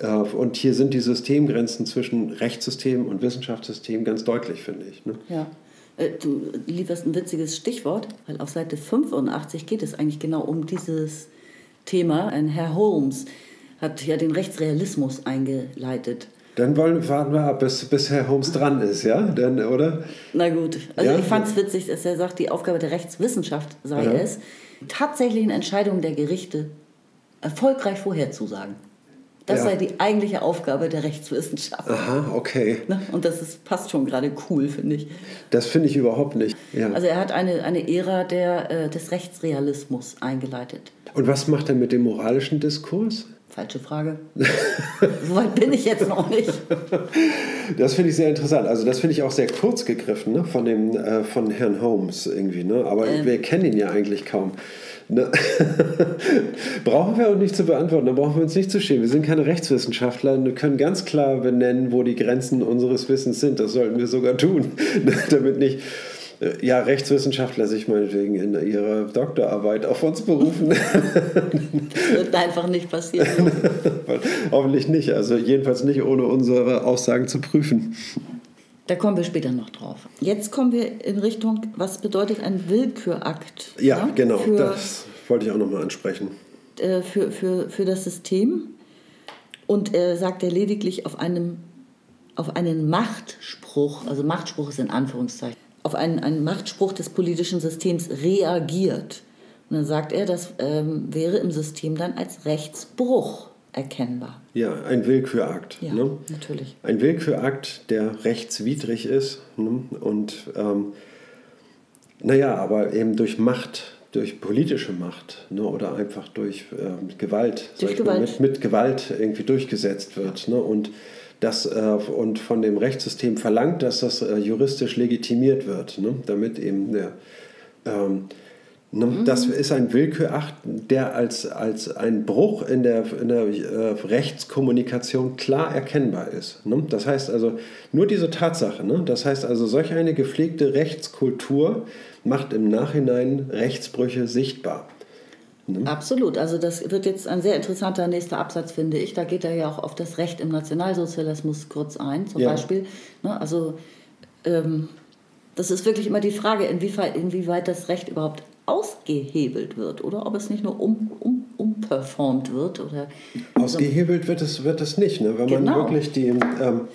äh, und hier sind die Systemgrenzen zwischen Rechtssystem und Wissenschaftssystem ganz deutlich, finde ich. Ne? Ja. Äh, du lieferst ein witziges Stichwort, weil auf Seite 85 geht es eigentlich genau um dieses Thema. Ein Herr Holmes hat ja den Rechtsrealismus eingeleitet. Dann wollen, warten wir ab, bis, bis Herr Holmes dran ist, ja? Dann, oder? Na gut. Also ja? ich fand es witzig, dass er sagt, die Aufgabe der Rechtswissenschaft sei ja. es, tatsächlichen Entscheidungen der Gerichte erfolgreich vorherzusagen. Das ja. sei die eigentliche Aufgabe der Rechtswissenschaft. Aha, okay. Ne? Und das ist, passt schon gerade cool, finde ich. Das finde ich überhaupt nicht. Ja. Also er hat eine, eine Ära der, äh, des Rechtsrealismus eingeleitet. Und was macht er mit dem moralischen Diskurs? Falsche Frage. so weit bin ich jetzt noch nicht. Das finde ich sehr interessant. Also das finde ich auch sehr kurz gegriffen ne? von, dem, äh, von Herrn Holmes irgendwie. Ne? Aber ähm. wir kennen ihn ja eigentlich kaum. Ne? brauchen wir auch nicht zu beantworten, da brauchen wir uns nicht zu schämen. Wir sind keine Rechtswissenschaftler und können ganz klar benennen, wo die Grenzen unseres Wissens sind. Das sollten wir sogar tun, damit nicht ja, Rechtswissenschaftler sich meinetwegen in ihrer Doktorarbeit auf uns berufen. Das wird einfach nicht passieren. Hoffentlich nicht, also jedenfalls nicht ohne unsere Aussagen zu prüfen. Da kommen wir später noch drauf. Jetzt kommen wir in Richtung, was bedeutet ein Willkürakt? Ja, ja? genau, für, das wollte ich auch nochmal ansprechen. Äh, für, für, für das System. Und er sagt er lediglich auf, einem, auf einen Machtspruch, also Machtspruch ist in Anführungszeichen, auf einen, einen Machtspruch des politischen Systems reagiert. Und dann sagt er, das ähm, wäre im System dann als Rechtsbruch erkennbar. Ja, ein Willkürakt. Ja, ne? natürlich. Ein Willkürakt, der rechtswidrig ist ne? und ähm, naja, aber eben durch Macht, durch politische Macht ne? oder einfach durch ähm, Gewalt, durch Gewalt. Mit, mit, Gewalt irgendwie durchgesetzt wird. Ne? Und, das, äh, und von dem Rechtssystem verlangt, dass das äh, juristisch legitimiert wird, ne? damit eben der ähm, Ne? Mhm. Das ist ein Willkürakt, der als, als ein Bruch in der, in der äh, Rechtskommunikation klar erkennbar ist. Ne? Das heißt also, nur diese Tatsache, ne? das heißt also, solch eine gepflegte Rechtskultur macht im Nachhinein Rechtsbrüche sichtbar. Ne? Absolut. Also das wird jetzt ein sehr interessanter nächster Absatz, finde ich. Da geht er ja auch auf das Recht im Nationalsozialismus kurz ein, zum ja. Beispiel. Ne? Also ähm, das ist wirklich immer die Frage, inwieweit, inwieweit das Recht überhaupt ausgehebelt wird oder ob es nicht nur um, um, umperformt wird. Oder Ausgehebelt wird es, wird es nicht, ne? wenn genau. man wirklich die... Ähm,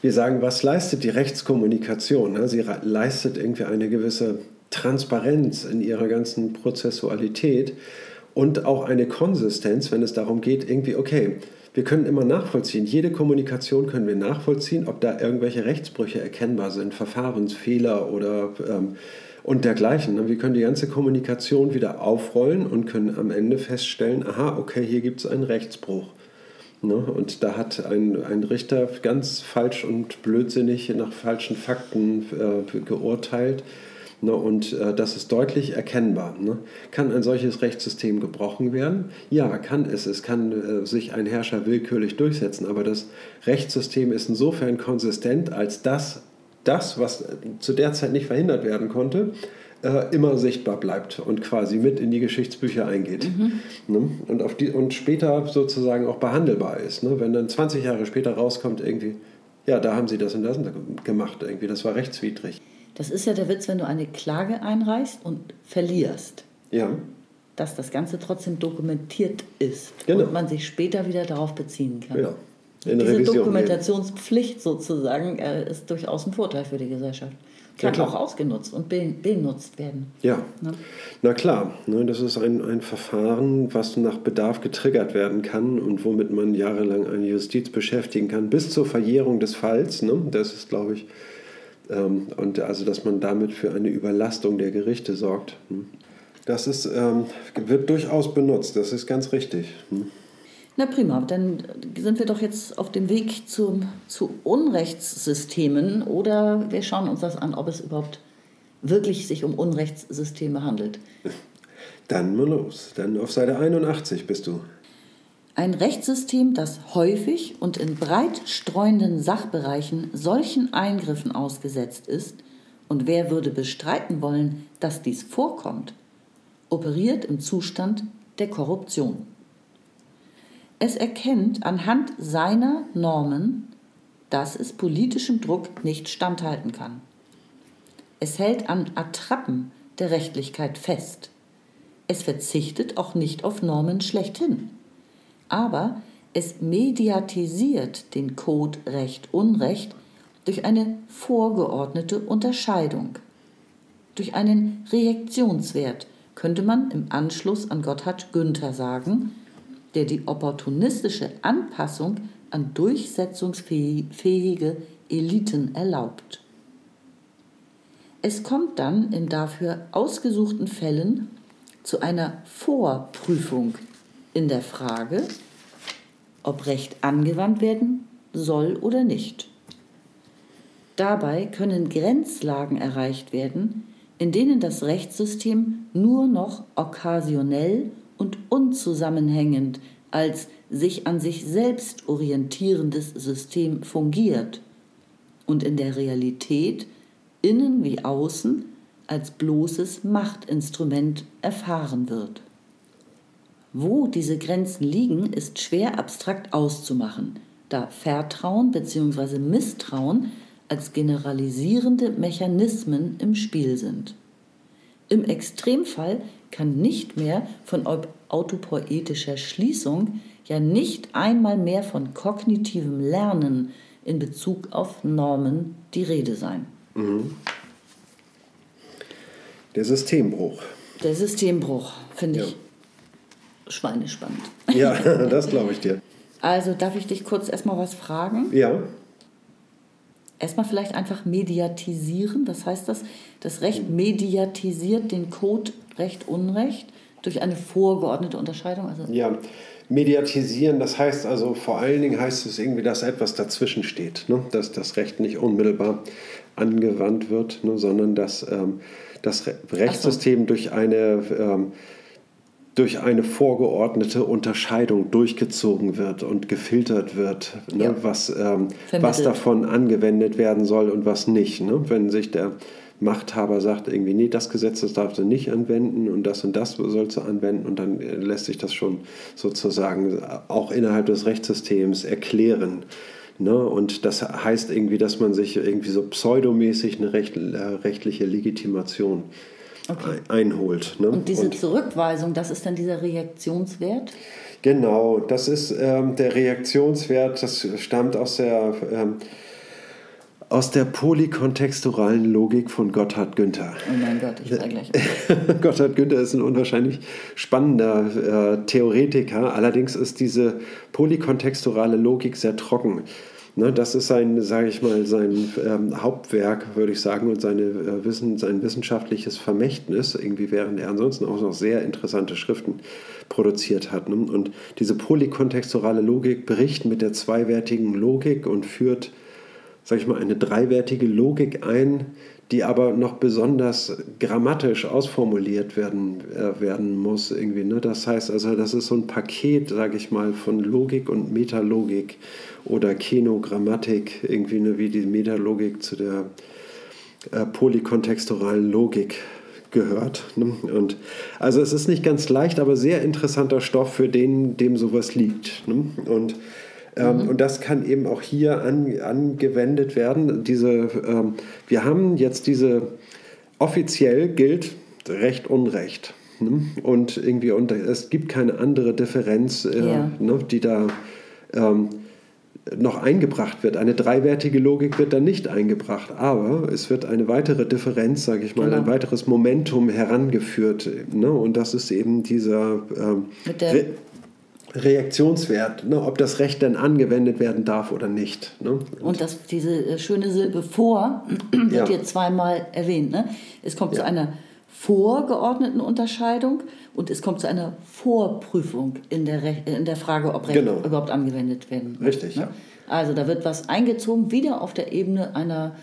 wir sagen, was leistet die Rechtskommunikation? Ne? Sie leistet irgendwie eine gewisse Transparenz in ihrer ganzen Prozessualität und auch eine Konsistenz, wenn es darum geht, irgendwie, okay, wir können immer nachvollziehen, jede Kommunikation können wir nachvollziehen, ob da irgendwelche Rechtsbrüche erkennbar sind, Verfahrensfehler oder ähm, und dergleichen. Ne? Wir können die ganze Kommunikation wieder aufrollen und können am Ende feststellen, aha, okay, hier gibt es einen Rechtsbruch. Ne? Und da hat ein, ein Richter ganz falsch und blödsinnig nach falschen Fakten äh, geurteilt. Ne? Und äh, das ist deutlich erkennbar. Ne? Kann ein solches Rechtssystem gebrochen werden? Ja, kann es. Es kann äh, sich ein Herrscher willkürlich durchsetzen, aber das Rechtssystem ist insofern konsistent, als das das, was zu der Zeit nicht verhindert werden konnte, äh, immer sichtbar bleibt und quasi mit in die Geschichtsbücher eingeht. Mhm. Ne? Und, auf die, und später sozusagen auch behandelbar ist. Ne? Wenn dann 20 Jahre später rauskommt, irgendwie, ja, da haben sie das und das gemacht, irgendwie, das war rechtswidrig. Das ist ja der Witz, wenn du eine Klage einreichst und verlierst. Ja. Dass das Ganze trotzdem dokumentiert ist genau. und man sich später wieder darauf beziehen kann. Ja. In Diese Revision Dokumentationspflicht sozusagen äh, ist durchaus ein Vorteil für die Gesellschaft. Kann ja, auch ausgenutzt und benutzt werden. Ja, ne? na klar. Ne, das ist ein, ein Verfahren, was nach Bedarf getriggert werden kann und womit man jahrelang eine Justiz beschäftigen kann, bis zur Verjährung des Falls. Ne? Das ist, glaube ich, ähm, und also, dass man damit für eine Überlastung der Gerichte sorgt. Hm? Das ist, ähm, wird durchaus benutzt, das ist ganz richtig. Hm? Na prima, dann sind wir doch jetzt auf dem Weg zum, zu Unrechtssystemen oder wir schauen uns das an, ob es überhaupt wirklich sich um Unrechtssysteme handelt. Dann mal los, dann auf Seite 81 bist du. Ein Rechtssystem, das häufig und in breit streuenden Sachbereichen solchen Eingriffen ausgesetzt ist, und wer würde bestreiten wollen, dass dies vorkommt, operiert im Zustand der Korruption. Es erkennt anhand seiner Normen, dass es politischem Druck nicht standhalten kann. Es hält an Attrappen der Rechtlichkeit fest. Es verzichtet auch nicht auf Normen schlechthin. Aber es mediatisiert den Code Recht-Unrecht durch eine vorgeordnete Unterscheidung, durch einen Reaktionswert könnte man im Anschluss an Gotthard Günther sagen, der die opportunistische Anpassung an durchsetzungsfähige Eliten erlaubt. Es kommt dann in dafür ausgesuchten Fällen zu einer Vorprüfung in der Frage, ob Recht angewandt werden soll oder nicht. Dabei können Grenzlagen erreicht werden, in denen das Rechtssystem nur noch okkasionell und unzusammenhängend als sich an sich selbst orientierendes System fungiert und in der Realität innen wie außen als bloßes Machtinstrument erfahren wird. Wo diese Grenzen liegen, ist schwer abstrakt auszumachen, da Vertrauen bzw. Misstrauen als generalisierende Mechanismen im Spiel sind. Im Extremfall kann nicht mehr von autopoetischer Schließung, ja nicht einmal mehr von kognitivem Lernen in Bezug auf Normen die Rede sein. Mhm. Der Systembruch. Der Systembruch, finde ja. ich schweinespannend. Ja, das glaube ich dir. Also darf ich dich kurz erstmal was fragen? Ja erstmal vielleicht einfach mediatisieren. Das heißt, das, das Recht mediatisiert den Code Recht Unrecht durch eine vorgeordnete Unterscheidung. Also ja, mediatisieren, das heißt also vor allen Dingen heißt es irgendwie, dass etwas dazwischen steht, ne? dass das Recht nicht unmittelbar angewandt wird, ne? sondern dass ähm, das Rechtssystem so. durch eine ähm, durch eine vorgeordnete Unterscheidung durchgezogen wird und gefiltert wird, ne, ja. was, ähm, was davon angewendet werden soll und was nicht. Ne? Wenn sich der Machthaber sagt, irgendwie, nee, das Gesetz das darfst du nicht anwenden und das und das sollst du anwenden und dann äh, lässt sich das schon sozusagen auch innerhalb des Rechtssystems erklären. Ne? Und das heißt irgendwie, dass man sich irgendwie so pseudomäßig eine recht, äh, rechtliche Legitimation äh, okay. einholt. Ne? Und diese und, Zurückweisung, das ist dann dieser Reaktionswert? Genau, das ist ähm, der Reaktionswert, das stammt aus der, ähm, aus der polykontextualen Logik von Gotthard Günther. Oh mein Gott, ich war gleich. Gotthard Günther ist ein unwahrscheinlich spannender äh, Theoretiker, allerdings ist diese polykontextuale Logik sehr trocken. Ne, das ist sein, sage ich mal, sein ähm, Hauptwerk, würde ich sagen, und seine, äh, Wissen, sein wissenschaftliches Vermächtnis, irgendwie während er ansonsten auch noch sehr interessante Schriften produziert hat. Ne? Und diese polykontextuale Logik bricht mit der zweiwertigen Logik und führt, sage ich mal, eine dreiwertige Logik ein, die aber noch besonders grammatisch ausformuliert werden, äh, werden muss. Irgendwie, ne? Das heißt also, das ist so ein Paket, sage ich mal, von Logik und Metalogik oder Kenogrammatik, irgendwie ne, wie die Metalogik zu der äh, polykontextualen Logik gehört. Ne? Und also es ist nicht ganz leicht, aber sehr interessanter Stoff für den, dem sowas liegt. Ne? Und ähm, mhm. Und das kann eben auch hier an, angewendet werden. Diese, ähm, wir haben jetzt diese, offiziell gilt Recht, Unrecht. Ne? Und irgendwie, und es gibt keine andere Differenz, äh, ja. ne, die da ähm, noch eingebracht wird. Eine dreiwertige Logik wird dann nicht eingebracht, aber es wird eine weitere Differenz, sage ich mal, genau. ein weiteres Momentum herangeführt. Ne? Und das ist eben dieser ähm, Re Reaktionswert, ne? ob das Recht denn angewendet werden darf oder nicht. Ne? Und, Und das, diese äh, schöne Silbe vor wird ja. hier zweimal erwähnt. Ne? Es kommt ja. zu einer vorgeordneten Unterscheidung und es kommt zu einer Vorprüfung in der, Re in der Frage, ob Recht genau. überhaupt angewendet werden. Richtig, ne? ja. Also da wird was eingezogen, wieder auf der Ebene einer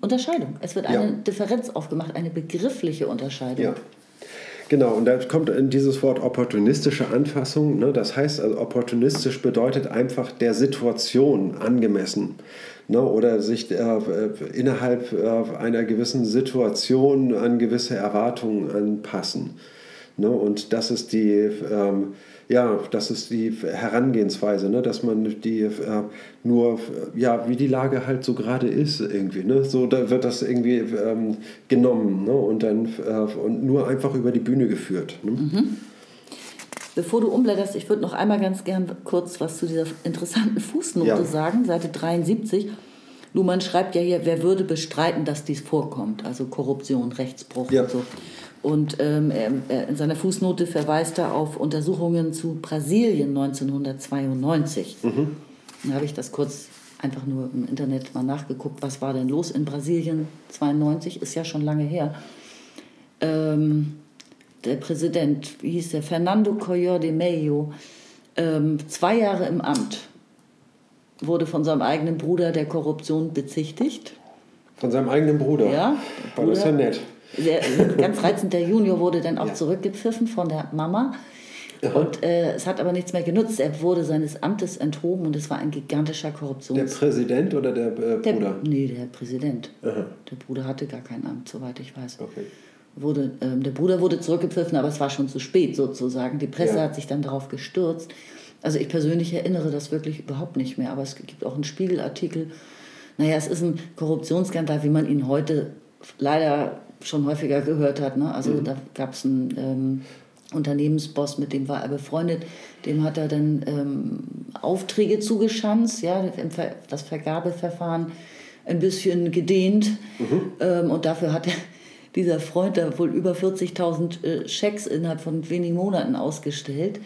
Unterscheidung. Es wird eine ja. Differenz aufgemacht, eine begriffliche Unterscheidung. Ja. Genau, und da kommt dieses Wort opportunistische Anfassung. Ne? Das heißt, also opportunistisch bedeutet einfach der Situation angemessen ne, oder sich äh, innerhalb äh, einer gewissen Situation an gewisse Erwartungen anpassen. Ne, und das ist die, ähm, ja, das ist die Herangehensweise, ne, dass man die äh, nur, ja, wie die Lage halt so gerade ist irgendwie, ne, so da wird das irgendwie ähm, genommen ne, und dann äh, und nur einfach über die Bühne geführt. Ne? Mhm. Bevor du umblätterst, ich würde noch einmal ganz gern kurz was zu dieser interessanten Fußnote ja. sagen, Seite 73. Luhmann schreibt ja hier, wer würde bestreiten, dass dies vorkommt, also Korruption, Rechtsbruch ja. und so. Und ähm, er, in seiner Fußnote verweist er auf Untersuchungen zu Brasilien 1992. Mhm. Dann habe ich das kurz einfach nur im Internet mal nachgeguckt, was war denn los in Brasilien 92, ist ja schon lange her. Ähm, der Präsident, wie hieß der, Fernando Collor de Mello, ähm, zwei Jahre im Amt, wurde von seinem eigenen Bruder der Korruption bezichtigt. Von seinem eigenen Bruder? Ja. Bruder, das ist ja nett. Der, ganz reizend, der Junior wurde dann auch ja. zurückgepfiffen von der Mama. Aha. Und äh, es hat aber nichts mehr genutzt. Er wurde seines Amtes enthoben und es war ein gigantischer Korruptions... Der Präsident oder der äh, Bruder? Der, nee, der Präsident. Aha. Der Bruder hatte gar kein Amt, soweit ich weiß. Okay. Wurde, ähm, der Bruder wurde zurückgepfiffen, aber es war schon zu spät sozusagen. Die Presse ja. hat sich dann darauf gestürzt. Also ich persönlich erinnere das wirklich überhaupt nicht mehr. Aber es gibt auch einen Spiegelartikel. Naja, es ist ein Korruptionsskandal, wie man ihn heute leider schon häufiger gehört hat. Ne? Also mhm. da gab es einen ähm, Unternehmensboss, mit dem war er befreundet, dem hat er dann ähm, Aufträge zugeschanzt, ja, das Vergabeverfahren ein bisschen gedehnt mhm. ähm, und dafür hat er, dieser Freund da wohl über 40.000 äh, Schecks innerhalb von wenigen Monaten ausgestellt.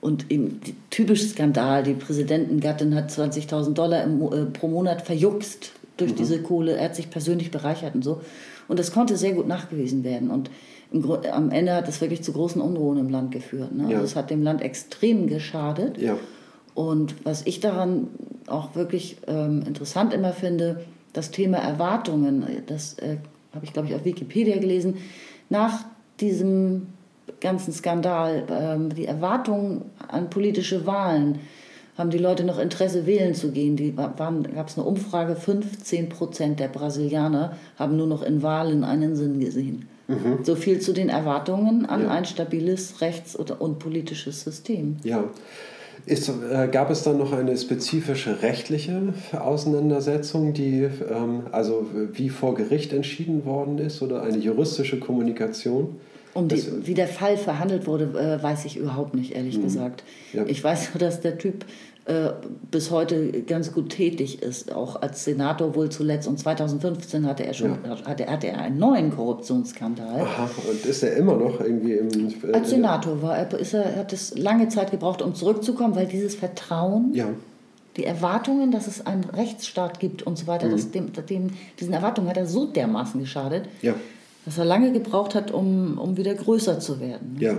Und eben typisch Skandal, die Präsidentengattin hat 20.000 Dollar im, äh, pro Monat verjuckst durch mhm. diese Kohle. Er hat sich persönlich bereichert und so. Und das konnte sehr gut nachgewiesen werden. Und im, am Ende hat es wirklich zu großen Unruhen im Land geführt. Ne? Ja. Also es hat dem Land extrem geschadet. Ja. Und was ich daran auch wirklich ähm, interessant immer finde, das Thema Erwartungen, das äh, habe ich, glaube ich, auf Wikipedia gelesen, nach diesem ganzen Skandal, ähm, die Erwartungen an politische Wahlen, haben die Leute noch Interesse, wählen zu gehen. Die waren, gab es eine Umfrage, 15 Prozent der Brasilianer haben nur noch in Wahlen einen Sinn gesehen. Mhm. So viel zu den Erwartungen an ja. ein stabiles Rechts- und politisches System. Ja. Ist, äh, gab es dann noch eine spezifische rechtliche Auseinandersetzung, die ähm, also wie vor Gericht entschieden worden ist oder eine juristische Kommunikation? Um die, wie der Fall verhandelt wurde, äh, weiß ich überhaupt nicht, ehrlich mhm. gesagt. Ja. Ich weiß nur, dass der Typ äh, bis heute ganz gut tätig ist, auch als Senator wohl zuletzt. Und 2015 hatte er schon ja. hatte, hatte er einen neuen Korruptionsskandal. Aha, und ist er immer noch irgendwie im. Äh, als Senator war er, ist er, hat es lange Zeit gebraucht, um zurückzukommen, weil dieses Vertrauen. Ja. Die Erwartungen, dass es einen Rechtsstaat gibt und so weiter, mhm. das, dem, dem, diesen Erwartungen hat er so dermaßen geschadet, ja dass er lange gebraucht hat, um, um wieder größer zu werden. Ja,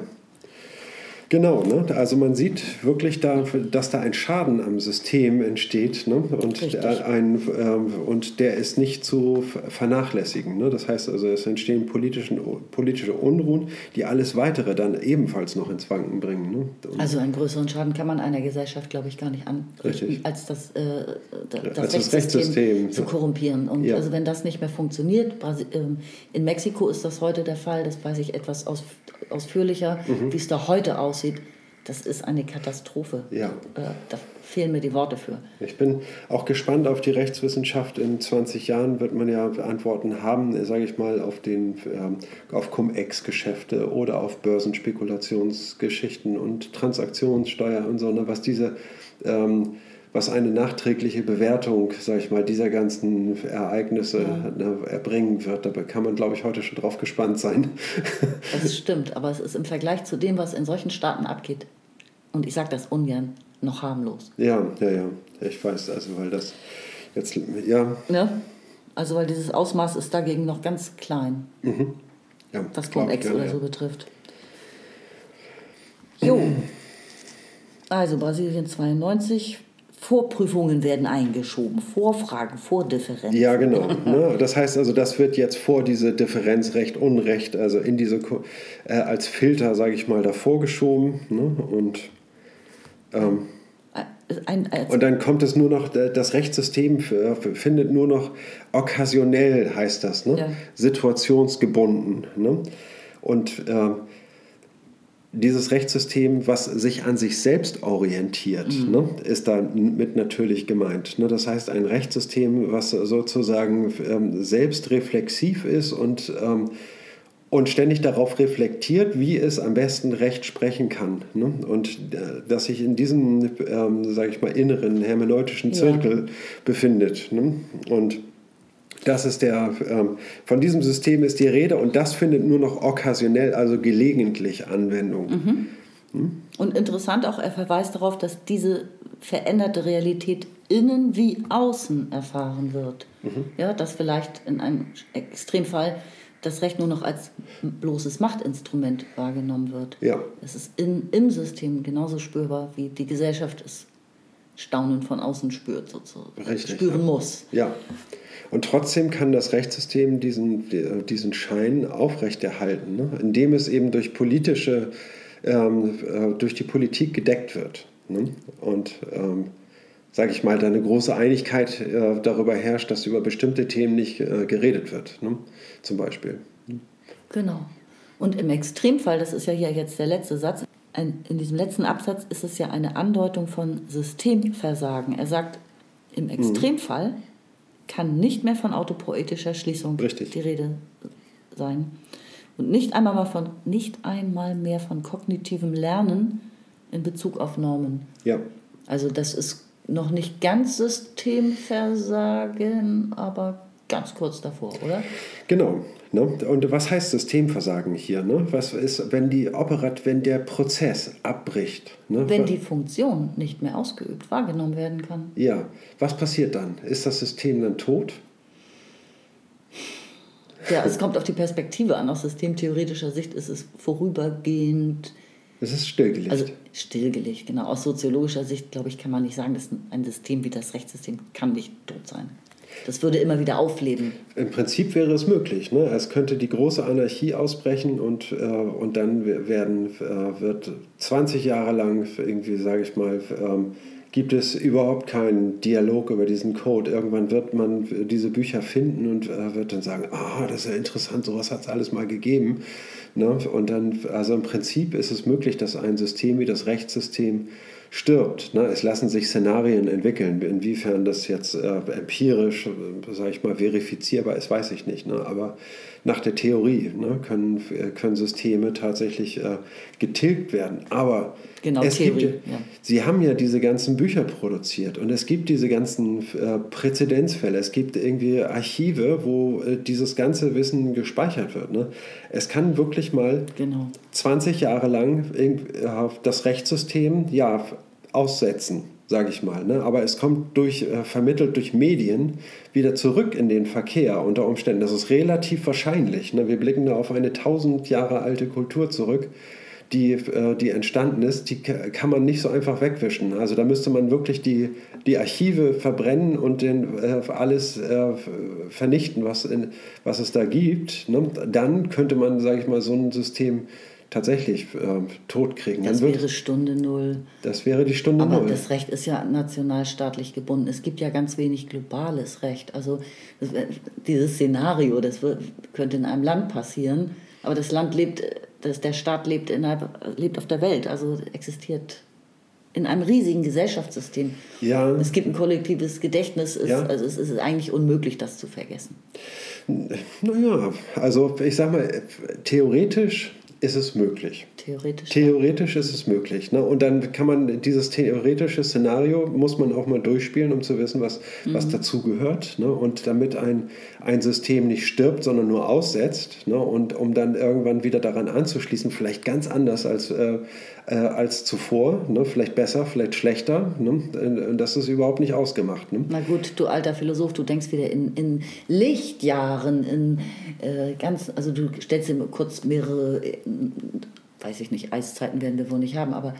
Genau, ne? also man sieht wirklich, da, dass da ein Schaden am System entsteht ne? und, ein, ähm, und der ist nicht zu vernachlässigen. Ne? Das heißt also, es entstehen politischen, politische Unruhen, die alles Weitere dann ebenfalls noch ins Wanken bringen. Ne? Also einen größeren Schaden kann man einer Gesellschaft, glaube ich, gar nicht anrichten, als das, äh, das, als Rechtssystem, Rechtssystem, zu korrumpieren. Und ja. also wenn das nicht mehr funktioniert, ähm, in Mexiko ist das heute der Fall, das weiß ich etwas aus, ausführlicher, mhm. wie es da heute aussieht aussieht, das ist eine Katastrophe. Ja. Äh, da fehlen mir die Worte für. Ich bin auch gespannt auf die Rechtswissenschaft. In 20 Jahren wird man ja Antworten haben, sage ich mal, auf, den, ähm, auf Cum-Ex-Geschäfte oder auf Börsenspekulationsgeschichten und Transaktionssteuer und so, ne, was diese ähm, was eine nachträgliche Bewertung, sage ich mal, dieser ganzen Ereignisse ja. ne, erbringen wird. Da kann man, glaube ich, heute schon drauf gespannt sein. Das stimmt, aber es ist im Vergleich zu dem, was in solchen Staaten abgeht, und ich sage das ungern, noch harmlos. Ja, ja, ja. Ich weiß, also weil das jetzt, ja. Ne? Also weil dieses Ausmaß ist dagegen noch ganz klein, mhm. ja, was Cum-Ex ja, oder so betrifft. Jo. Also Brasilien 92, Vorprüfungen werden eingeschoben, Vorfragen, Vordifferenzen. Ja, genau. Ne? Das heißt also, das wird jetzt vor diese Differenz Recht, Unrecht, also in diese äh, als Filter, sage ich mal, davor geschoben. Ne? Und, ähm, ein, ein, und dann kommt es nur noch, das Rechtssystem findet nur noch okkasionell, heißt das, ne? Ja. situationsgebunden. Ne? Und äh, dieses Rechtssystem, was sich an sich selbst orientiert, mhm. ne, ist damit natürlich gemeint. Ne? Das heißt, ein Rechtssystem, was sozusagen ähm, selbstreflexiv ist und, ähm, und ständig darauf reflektiert, wie es am besten Recht sprechen kann. Ne? Und äh, dass sich in diesem, ähm, sage ich mal, inneren hermeneutischen Zirkel ja. befindet. Ne? Und Das ist der, ähm, von diesem System ist die Rede und das findet nur noch okkasionell, also gelegentlich Anwendung. Mhm. Hm? Und interessant auch, er verweist darauf, dass diese veränderte Realität innen wie außen erfahren wird. Mhm. Ja, dass vielleicht in einem Extremfall das Recht nur noch als bloßes Machtinstrument wahrgenommen wird. Ja. Es ist in, im System genauso spürbar, wie die Gesellschaft es Staunen von außen spürt, sozusagen. Richtig, spüren ja. muss. Ja. Und trotzdem kann das Rechtssystem diesen, diesen Schein aufrechterhalten, ne? indem es eben durch politische, ähm, äh, durch die Politik gedeckt wird. Ne? Und ähm, sage ich mal, da eine große Einigkeit äh, darüber herrscht, dass über bestimmte Themen nicht äh, geredet wird, ne? zum Beispiel. Genau. Und im Extremfall, das ist ja hier jetzt der letzte Satz, ein, in diesem letzten Absatz ist es ja eine Andeutung von Systemversagen. Er sagt, im mhm. Extremfall mhm. kann nicht mehr von autopoetischer Schließung Richtig. die Rede sein. Und nicht einmal, mal von, nicht einmal mehr von kognitivem Lernen in Bezug auf Normen. Ja. Also das ist noch nicht ganz Systemversagen, aber ganz kurz davor, oder? Genau. Ne? Und was heißt Systemversagen hier? Ne? Was ist, wenn die Operat, wenn der Prozess abbricht? Ne? Wenn die Funktion nicht mehr ausgeübt, wahrgenommen werden kann. Ja. Was passiert dann? Ist das System dann tot? Ja, es kommt auf die Perspektive an. Aus systemtheoretischer Sicht ist es vorübergehend es ist stillgelegt. Also stillgelegt, genau. Aus soziologischer Sicht, glaube ich, kann man nicht sagen, dass ein System wie das Rechtssystem kann nicht tot sein. Das würde immer wieder aufleben. Im Prinzip wäre es möglich. Ne? Es könnte die große Anarchie ausbrechen und, äh, und dann werden, äh, wird 20 Jahre lang, irgendwie sage ich mal, ähm, gibt es überhaupt keinen Dialog über diesen Code. Irgendwann wird man diese Bücher finden und äh, wird dann sagen, ah, das ist ja interessant, sowas hat es alles mal gegeben. Ne? Und dann, also im Prinzip ist es möglich, dass ein System wie das Rechtssystem stirbt. Ne? Es lassen sich Szenarien entwickeln. Inwiefern das jetzt äh, empirisch, äh, sage ich mal, verifizierbar ist, weiß ich nicht. Ne? Aber nach der Theorie ne, können, äh, können Systeme tatsächlich äh, getilgt werden. Aber genau, es Theorie, gibt, ja. Sie haben ja diese ganzen Bücher produziert und es gibt diese ganzen äh, Präzedenzfälle. Es gibt irgendwie Archive, wo äh, dieses ganze Wissen gespeichert wird. Ne? Es kann wirklich mal genau. 20 Jahre lang äh, das Rechtssystem ja, aussetzen sage ich mal. Ne? Aber es kommt durch, äh, vermittelt durch Medien wieder zurück in den Verkehr unter Umständen. Das ist relativ wahrscheinlich. Ne? Wir blicken da auf eine tausend Jahre alte Kultur zurück, die, äh, die entstanden ist. Die kann man nicht so einfach wegwischen. Also da müsste man wirklich die, die Archive verbrennen und den, äh, alles äh, vernichten, was, in, was es da gibt. Ne? Dann könnte man, sage ich mal, so ein System tatsächlich äh, tot kriegen. Das wäre Stunde Null. Das wäre die Stunde Aber Null. das Recht ist ja nationalstaatlich gebunden. Es gibt ja ganz wenig globales Recht. Also das, dieses Szenario, das wird, könnte in einem Land passieren, aber das Land lebt, das, der Staat lebt, innerhalb, lebt auf der Welt, also existiert in einem riesigen Gesellschaftssystem. Ja. Es gibt ein kollektives Gedächtnis, es, ja. also es ist eigentlich unmöglich, das zu vergessen. Naja, also ich sag mal, theoretisch ist es möglich. Theoretisch. Theoretisch ist es möglich. Ne? Und dann kann man dieses theoretische Szenario, muss man auch mal durchspielen, um zu wissen, was, mhm. was dazugehört. Ne? Und damit ein, ein System nicht stirbt, sondern nur aussetzt. Ne? Und um dann irgendwann wieder daran anzuschließen, vielleicht ganz anders als, äh, äh, als zuvor. Ne? Vielleicht besser, vielleicht schlechter. Ne? Das ist überhaupt nicht ausgemacht. Ne? Na gut, du alter Philosoph, du denkst wieder in, in Lichtjahren, in äh, ganz, also du stellst dir kurz mehrere, äh, weiß ich nicht, Eiszeiten werden wir wohl nicht haben, aber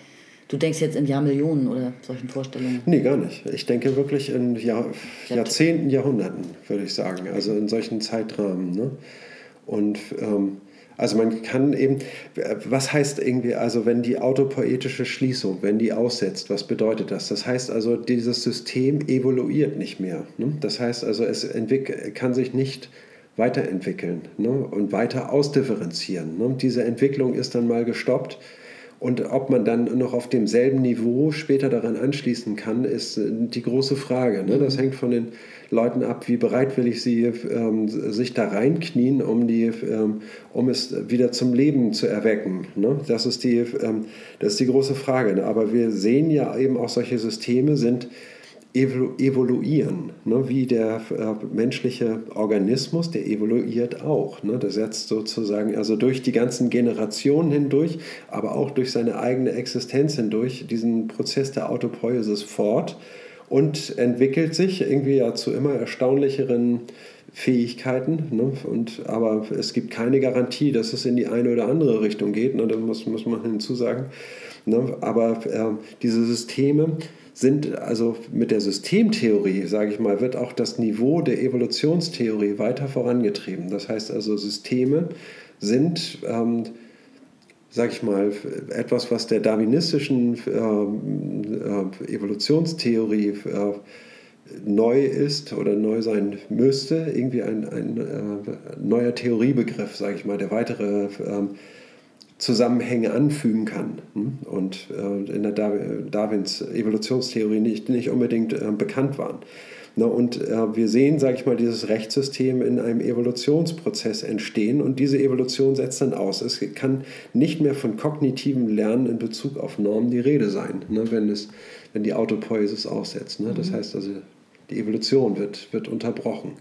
Du denkst jetzt in Jahrmillionen oder solchen Vorstellungen? Nee, gar nicht. Ich denke wirklich in Jahr, Jahrzehnten, Jahrhunderten, würde ich sagen. Also in solchen Zeitrahmen. Ne? Und ähm, also man kann eben, was heißt irgendwie, also wenn die autopoetische Schließung, wenn die aussetzt, was bedeutet das? Das heißt also, dieses System evoluiert nicht mehr. Ne? Das heißt also, es kann sich nicht weiterentwickeln ne? und weiter ausdifferenzieren. Ne? Diese Entwicklung ist dann mal gestoppt und ob man dann noch auf demselben Niveau später daran anschließen kann, ist äh, die große Frage. Ne? Das mhm. hängt von den Leuten ab, wie bereitwillig sie ähm, sich da reinknien, um, die, ähm, um es wieder zum Leben zu erwecken. Ne? Das, ist die, ähm, das ist die große Frage. Aber wir sehen ja eben auch solche Systeme sind evoluieren, ne? wie der äh, menschliche Organismus, der evoluiert auch. Ne? Der setzt sozusagen also durch die ganzen Generationen hindurch, aber auch durch seine eigene Existenz hindurch diesen Prozess der Autopoiesis fort und entwickelt sich irgendwie ja zu immer erstaunlicheren Fähigkeiten. Ne? Und, aber es gibt keine Garantie, dass es in die eine oder andere Richtung geht. Ne? Da muss, muss man hinzusagen. Ne? Aber äh, diese Systeme sind also mit der Systemtheorie, sage ich mal, wird auch das Niveau der Evolutionstheorie weiter vorangetrieben. Das heißt also, Systeme sind, ähm, sage ich mal, etwas, was der darwinistischen äh, äh, Evolutionstheorie äh, neu ist oder neu sein müsste, irgendwie ein, ein äh, neuer Theoriebegriff, sage ich mal, der weitere ähm, Zusammenhänge anfügen kann hm? und äh, in der Darwins Evolutionstheorie nicht, nicht unbedingt äh, bekannt waren. und äh, wir sehen, sage ich mal, dieses Rechtssystem in einem Evolutionsprozess entstehen und diese Evolution setzt dann aus. Es kann nicht mehr von kognitivem Lernen in Bezug auf Normen die Rede sein, ne, wenn, es, wenn die Autopoiesis aussetzt. Ne? Das mhm. heißt also, die Evolution wird, wird unterbrochen.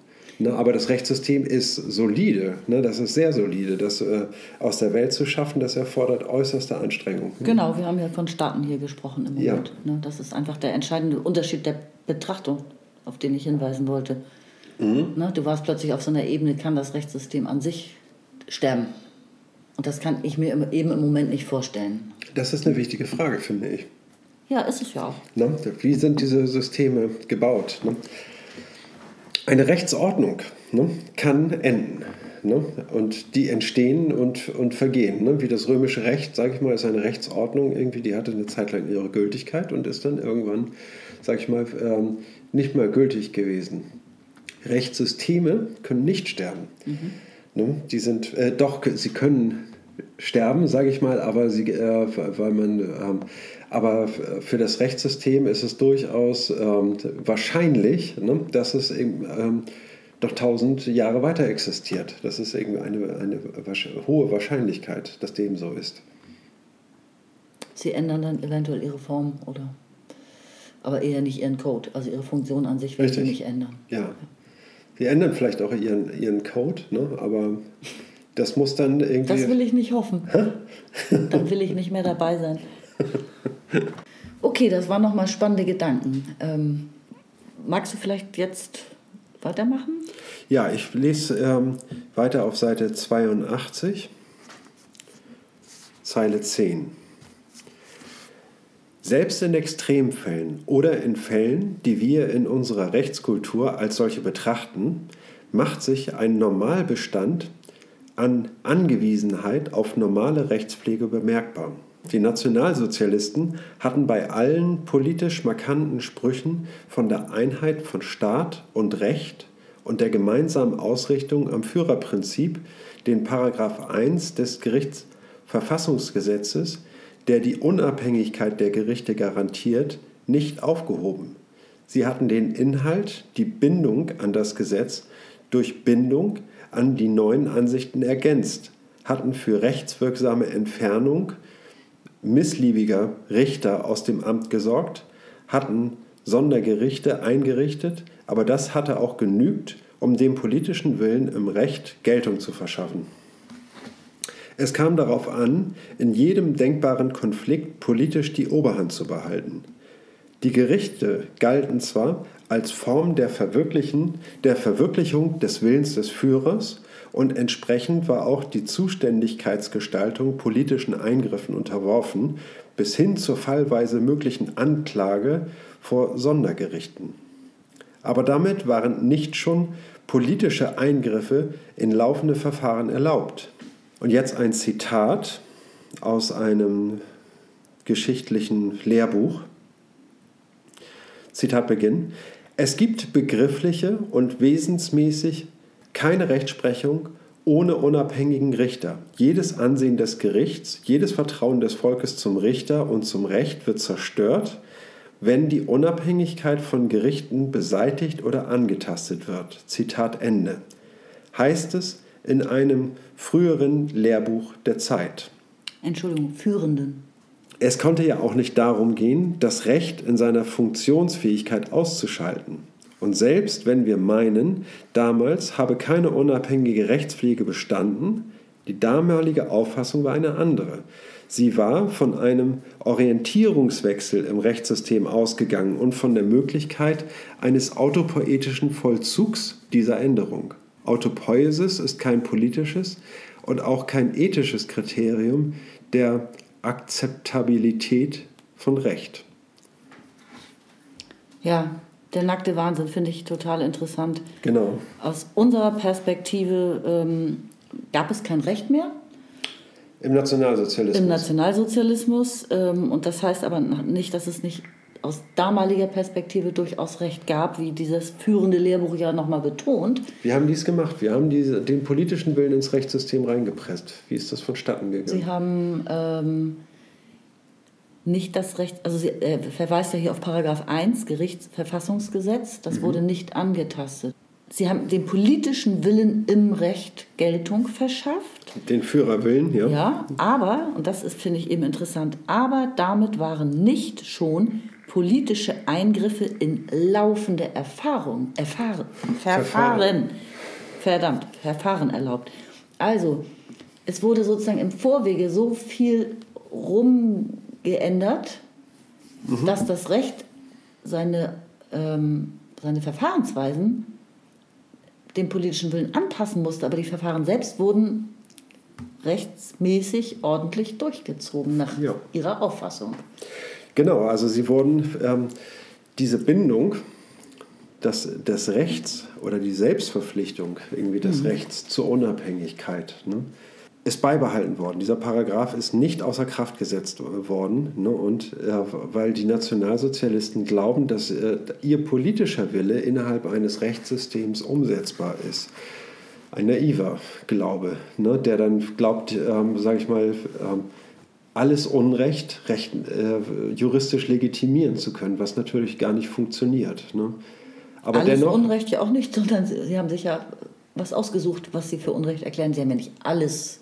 Ne, aber das Rechtssystem ist solide, ne, das ist sehr solide. Das äh, aus der Welt zu schaffen, das erfordert äußerste Anstrengung. Genau, wir haben ja von Staaten hier gesprochen im Moment. Ja. Ne, das ist einfach der entscheidende Unterschied der Betrachtung, auf den ich hinweisen wollte. Mhm. Ne, du warst plötzlich auf so einer Ebene, kann das Rechtssystem an sich sterben. Und das kann ich mir eben im Moment nicht vorstellen. Das ist eine wichtige Frage, finde ich. Ja, ist es ja auch. Ne? Wie sind diese Systeme gebaut? Ne? Eine Rechtsordnung ne, kann enden. Ne? Und die entstehen und, und vergehen. Ne? Wie das römische Recht, sage ich mal, ist eine Rechtsordnung, irgendwie, die hatte eine Zeit lang ihre Gültigkeit und ist dann irgendwann, sage ich mal, ähm, nicht mehr gültig gewesen. Rechtssysteme können nicht sterben. Mhm. Ne? Die sind, äh, doch, sie können sterben, sage ich mal, aber sie, äh, weil man, ähm, aber für das Rechtssystem ist es durchaus ähm, wahrscheinlich, ne, dass es eben, ähm, noch tausend Jahre weiter existiert. Das ist irgendwie eine, eine hohe Wahrscheinlichkeit, dass dem so ist. Sie ändern dann eventuell ihre Form oder aber eher nicht ihren Code. Also ihre Funktion an sich werden sie nicht ändern. Ja. Sie ändern vielleicht auch ihren, ihren Code, ne? aber das muss dann irgendwie. Das will ich nicht hoffen. dann will ich nicht mehr dabei sein. Okay, das waren nochmal spannende Gedanken. Ähm, magst du vielleicht jetzt weitermachen? Ja, ich lese ähm, weiter auf Seite 82, Zeile 10. Selbst in Extremfällen oder in Fällen, die wir in unserer Rechtskultur als solche betrachten, macht sich ein Normalbestand an Angewiesenheit auf normale Rechtspflege bemerkbar. Die Nationalsozialisten hatten bei allen politisch markanten Sprüchen von der Einheit von Staat und Recht und der gemeinsamen Ausrichtung am Führerprinzip den Paragraph 1 des Gerichtsverfassungsgesetzes, der die Unabhängigkeit der Gerichte garantiert, nicht aufgehoben. Sie hatten den Inhalt, die Bindung an das Gesetz durch Bindung an die neuen Ansichten ergänzt, hatten für rechtswirksame Entfernung missliebiger Richter aus dem Amt gesorgt, hatten Sondergerichte eingerichtet, aber das hatte auch genügt, um dem politischen Willen im Recht Geltung zu verschaffen. Es kam darauf an, in jedem denkbaren Konflikt politisch die Oberhand zu behalten. Die Gerichte galten zwar als Form der, der Verwirklichung des Willens des Führers und entsprechend war auch die Zuständigkeitsgestaltung politischen Eingriffen unterworfen, bis hin zur fallweise möglichen Anklage vor Sondergerichten. Aber damit waren nicht schon politische Eingriffe in laufende Verfahren erlaubt. Und jetzt ein Zitat aus einem geschichtlichen Lehrbuch. Zitat Beginn. Es gibt begriffliche und wesensmäßig keine Rechtsprechung ohne unabhängigen Richter. Jedes Ansehen des Gerichts, jedes Vertrauen des Volkes zum Richter und zum Recht wird zerstört, wenn die Unabhängigkeit von Gerichten beseitigt oder angetastet wird. Zitat Ende. Heißt es in einem früheren Lehrbuch der Zeit. Entschuldigung, führenden. es konnte ja auch nicht darum gehen, das Recht in seiner Funktionsfähigkeit auszuschalten. Und selbst wenn wir meinen, damals habe keine unabhängige Rechtspflege bestanden, die damalige Auffassung war eine andere. Sie war von einem Orientierungswechsel im Rechtssystem ausgegangen und von der Möglichkeit eines autopoetischen Vollzugs dieser Änderung. Autopoiesis ist kein politisches und auch kein ethisches Kriterium der Akzeptabilität von Recht. Ja, der nackte Wahnsinn finde ich total interessant. Genau. Aus unserer Perspektive ähm, gab es kein Recht mehr. Im Nationalsozialismus. Im Nationalsozialismus. Ähm, und das heißt aber nicht, dass es nicht aus damaliger Perspektive durchaus Recht gab, wie dieses führende Lehrbuch ja nochmal betont. Wir haben dies gemacht. Wir haben diese, den politischen Willen ins Rechtssystem reingepresst. Wie ist das vonstatten gegangen? Sie haben ähm, nicht das Recht, also sie äh, verweist ja hier auf Paragraph 1 Gerichtsverfassungsgesetz, das mhm. wurde nicht angetastet. Sie haben den politischen Willen im Recht Geltung verschafft. Den Führerwillen, ja. Ja, aber, und das ist, finde ich eben interessant, aber damit waren nicht schon politische Eingriffe in laufende Erfahrung, Erfahren, Verfahren, Verfahren, verdammt, Verfahren erlaubt. Also, es wurde sozusagen im Vorwege so viel rumgeändert, mhm. dass das Recht seine, ähm, seine Verfahrensweisen dem politischen Willen anpassen musste, aber die Verfahren selbst wurden rechtsmäßig ordentlich durchgezogen nach ja. ihrer Auffassung. Genau, also sie wurden ähm, diese Bindung des, des Rechts oder die Selbstverpflichtung irgendwie des mhm. Rechts zur Unabhängigkeit ne, ist beibehalten worden. Dieser Paragraph ist nicht außer Kraft gesetzt worden. Ne, und äh, weil die Nationalsozialisten glauben, dass äh, ihr politischer Wille innerhalb eines Rechtssystems umsetzbar ist. Ein naiver Glaube, ne, der dann glaubt, ähm, sage ich mal, ähm, alles Unrecht recht, äh, juristisch legitimieren zu können, was natürlich gar nicht funktioniert. Ne? Aber alles dennoch, Unrecht ja auch nicht, sondern Sie haben sich ja was ausgesucht, was Sie für Unrecht erklären. Sie haben ja nicht alles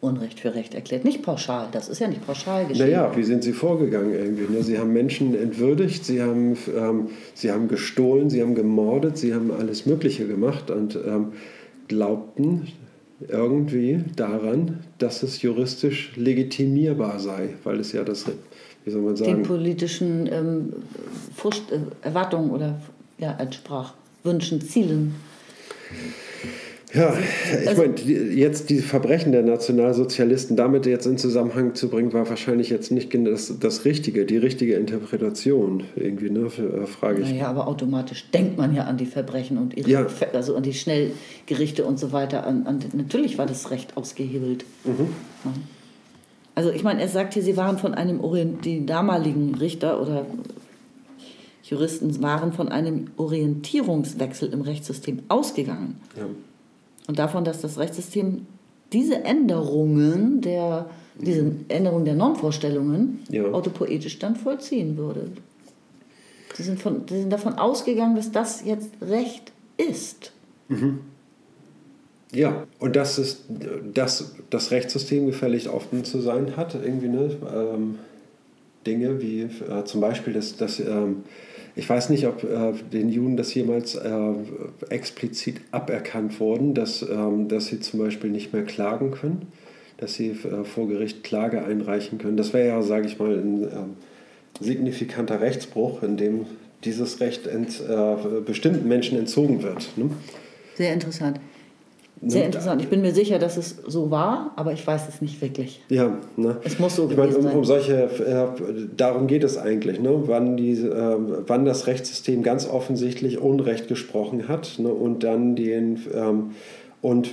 Unrecht für Recht erklärt. Nicht pauschal, das ist ja nicht pauschal geschehen. Naja, wie sind Sie vorgegangen irgendwie? Ne? Sie haben Menschen entwürdigt, Sie haben, ähm, Sie haben gestohlen, Sie haben gemordet, Sie haben alles Mögliche gemacht und ähm, glaubten, irgendwie daran, dass es juristisch legitimierbar sei, weil es ja das, wie soll man sagen, den politischen ähm, Furcht, äh, Erwartungen oder ja, entsprach, Wünschen, Zielen. Ja, ich also, meine, jetzt die Verbrechen der Nationalsozialisten damit jetzt in Zusammenhang zu bringen, war wahrscheinlich jetzt nicht das, das Richtige, die richtige Interpretation. Irgendwie, ne, äh, frage ich. Naja, aber automatisch denkt man ja an die Verbrechen und ihre, ja. also an die Schnellgerichte und so weiter. An, an, natürlich war das Recht ausgehebelt. Mhm. Also ich meine, er sagt hier, sie waren von einem, Orient, die damaligen Richter oder Juristen waren von einem Orientierungswechsel im Rechtssystem ausgegangen. Ja und davon, dass das Rechtssystem diese Änderungen der, diese Änderung der Normvorstellungen ja. autopoetisch dann vollziehen würde. Sie sind, von, sie sind davon ausgegangen, dass das jetzt Recht ist. Mhm. Ja, und dass es, dass das Rechtssystem gefällig offen zu sein hat, irgendwie, ne? Ähm, Dinge wie äh, zum Beispiel, dass, dass ähm, ich weiß nicht, ob äh, den Juden das jemals äh, explizit aberkannt worden, dass, ähm, dass sie zum Beispiel nicht mehr klagen können, dass sie äh, vor Gericht Klage einreichen können. Das wäre ja, sage ich mal, ein ähm, signifikanter Rechtsbruch, in dem dieses Recht ent, äh, bestimmten Menschen entzogen wird. Ne? Sehr interessant. Sehr interessant. Ich bin mir sicher, dass es so war, aber ich weiß es nicht wirklich. Ja, ne? es muss so ich meine, um, um solche, äh, darum geht es eigentlich, ne? wann, die, äh, wann das Rechtssystem ganz offensichtlich Unrecht gesprochen hat ne? und dann den ähm, und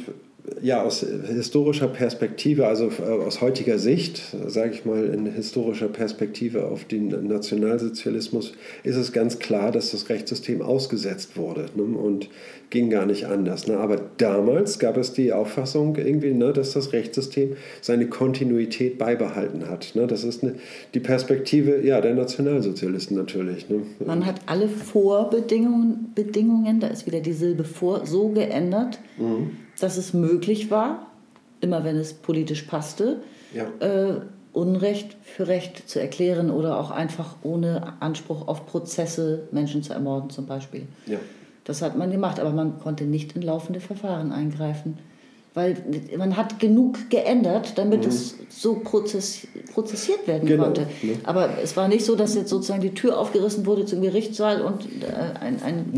ja, aus historischer Perspektive, also äh, aus heutiger Sicht, sage ich mal, in historischer Perspektive auf den Nationalsozialismus, ist es ganz klar, dass das Rechtssystem ausgesetzt wurde ne? und ging gar nicht anders. Ne? Aber damals gab es die Auffassung irgendwie, ne, dass das Rechtssystem seine Kontinuität beibehalten hat. Ne? Das ist eine, die Perspektive ja, der Nationalsozialisten natürlich. Ne? Man hat alle Vorbedingungen, Bedingungen, da ist wieder die Silbe vor, so geändert. Mhm dass es möglich war, immer wenn es politisch passte, ja. äh, Unrecht für Recht zu erklären oder auch einfach ohne Anspruch auf Prozesse Menschen zu ermorden zum Beispiel. Ja. Das hat man gemacht, aber man konnte nicht in laufende Verfahren eingreifen. Weil man hat genug geändert, damit mhm. es so prozess prozessiert werden genau. konnte. Ja. Aber es war nicht so, dass jetzt sozusagen die Tür aufgerissen wurde zum Gerichtssaal und äh, ein, ein,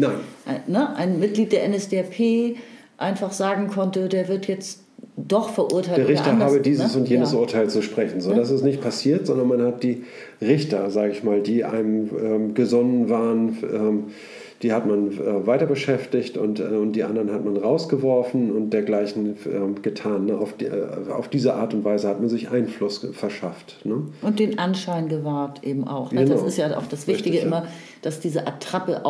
ein, ne, ein Mitglied der NSDAP einfach sagen konnte, der wird jetzt doch verurteilt. Der Richter anders, habe dieses ne? und jenes ja. Urteil zu sprechen. So, ja. Das ist nicht passiert, sondern man hat die Richter, sage ich mal, die einem ähm, gesonnen waren, ähm, die hat man äh, weiter beschäftigt und, äh, und die anderen hat man rausgeworfen und dergleichen äh, getan. Ne? Auf, die, äh, auf diese Art und Weise hat man sich Einfluss verschafft. Ne? Und den Anschein gewahrt eben auch. Ne? Genau. Das ist ja auch das Wichtige Richtig, immer, dass diese Attrappe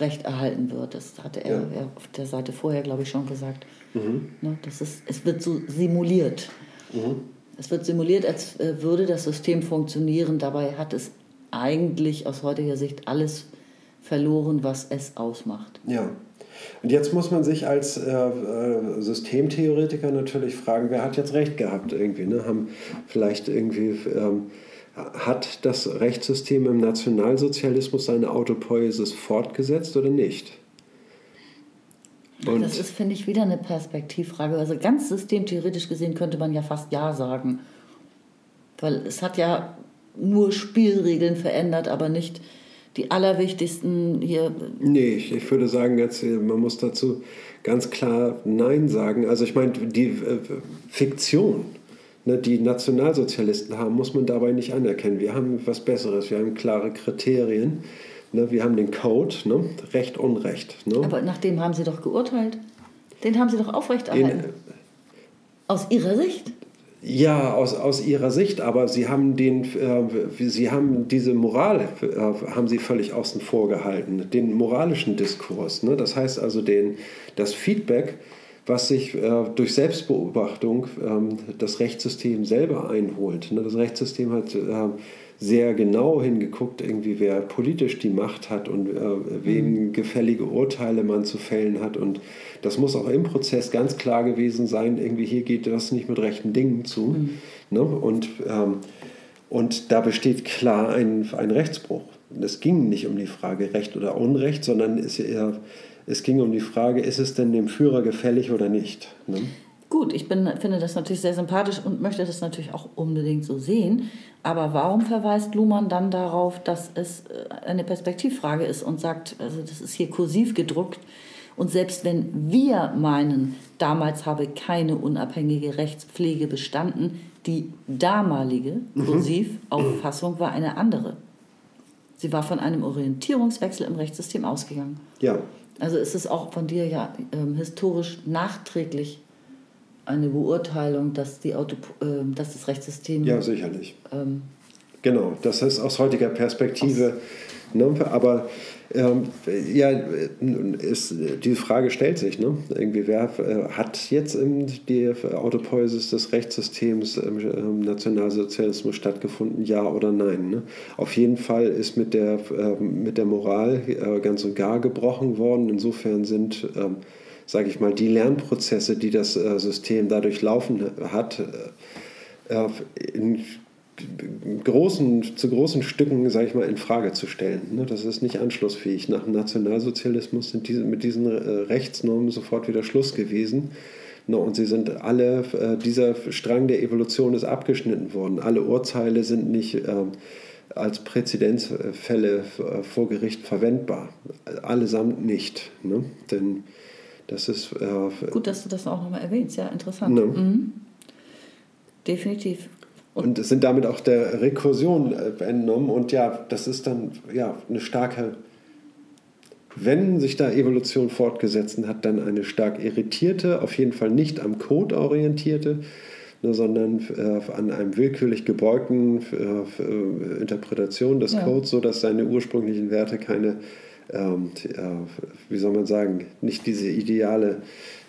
aufrechterhalten wird. Das hatte er, ja. er auf der Seite vorher, glaube ich, schon gesagt. Mhm. Ne? Das ist, es wird so simuliert. Mhm. Es wird simuliert, als äh, würde das System funktionieren. Dabei hat es eigentlich aus heutiger Sicht alles verloren, was es ausmacht. Ja. Und jetzt muss man sich als äh, äh, Systemtheoretiker natürlich fragen, wer hat jetzt recht gehabt irgendwie? Ne? Haben vielleicht irgendwie ähm, hat das Rechtssystem im Nationalsozialismus seine Autopoiesis fortgesetzt oder nicht? Und das ist, finde ich, wieder eine Perspektivfrage. Also ganz systemtheoretisch gesehen könnte man ja fast Ja sagen. Weil es hat ja nur Spielregeln verändert, aber nicht die allerwichtigsten hier. Nee, ich, ich würde sagen, jetzt, man muss dazu ganz klar Nein sagen. Also ich meine, die äh, Fiktion, ne, die Nationalsozialisten haben, muss man dabei nicht anerkennen. Wir haben was Besseres, wir haben klare Kriterien. Ne, wir haben den Code, ne, Recht, Unrecht. Ne? Aber nach dem haben Sie doch geurteilt. Den haben Sie doch aufrechterhalten. Den, Aus Ihrer Sicht? Ja, aus, aus ihrer Sicht, aber sie haben, den, äh, sie haben diese Moral äh, haben sie völlig außen vor gehalten, den moralischen Diskurs. Ne? Das heißt also den, das Feedback, was sich äh, durch Selbstbeobachtung ähm, das Rechtssystem selber einholt. Ne? Das Rechtssystem hat äh, sehr genau hingeguckt, irgendwie wer politisch die Macht hat und äh, wem mhm. gefällige Urteile man zu fällen hat. Und das muss auch im Prozess ganz klar gewesen sein, irgendwie hier geht das nicht mit rechten Dingen zu. Mhm. Ne? Und, ähm, und da besteht klar ein, ein Rechtsbruch. Es ging nicht um die Frage Recht oder Unrecht, sondern es, eher, es ging um die Frage, ist es denn dem Führer gefällig oder nicht? Ne? Gut, ich bin, finde das natürlich sehr sympathisch und möchte das natürlich auch unbedingt so sehen. Aber warum verweist Luhmann dann darauf, dass es äh, eine Perspektivfrage ist und sagt, also das ist hier kursiv gedruckt, und selbst wenn wir meinen, damals habe keine unabhängige Rechtspflege bestanden, die damalige mhm. Kursivauffassung war eine andere. Sie war von einem Orientierungswechsel im Rechtssystem ausgegangen. Ja. Also ist es auch von dir ja ähm, historisch nachträglich eine Beurteilung, dass, die Auto, äh, dass das Rechtssystem. Ja, sicherlich. Ähm, genau, das ist aus heutiger Perspektive. Ne, aber ähm, ja, ist, die Frage stellt sich, ne? Irgendwie, wer äh, hat jetzt die Autopoiesis des Rechtssystems im Nationalsozialismus stattgefunden, ja oder nein? Ne? Auf jeden Fall ist mit der, äh, mit der Moral äh, ganz und gar gebrochen worden. Insofern sind ähm, sage ich mal, die Lernprozesse, die das äh, System dadurch laufen hat, in großen, zu großen Stücken, sage ich mal, in Frage zu stellen. Ne? Das ist nicht anschlussfähig. Nach dem Nationalsozialismus sind diese, mit diesen äh, Rechtsnormen sofort wieder Schluss gewesen. Ne? Und sie sind alle, dieser Strang der Evolution ist abgeschnitten worden. Alle Urteile sind nicht ähm, als Präzedenzfälle vor Gericht verwendbar. Allesamt nicht. Ne? Denn das ist. Äh, Gut, dass du das auch nochmal erwähnst, ja, interessant. Ne? Mhm. Definitiv. Und, sind damit auch der Rekursion äh, entnommen. Und ja, das ist dann ja eine starke, wenn sich da Evolution fortgesetzt hat, dann eine stark irritierte, auf jeden Fall nicht am Code orientierte, ne, sondern äh, an einem willkürlich gebeugten äh, äh Interpretation des ja. Codes, sodass seine ursprünglichen Werte keine ähm, äh, wie soll man sagen, nicht diese ideale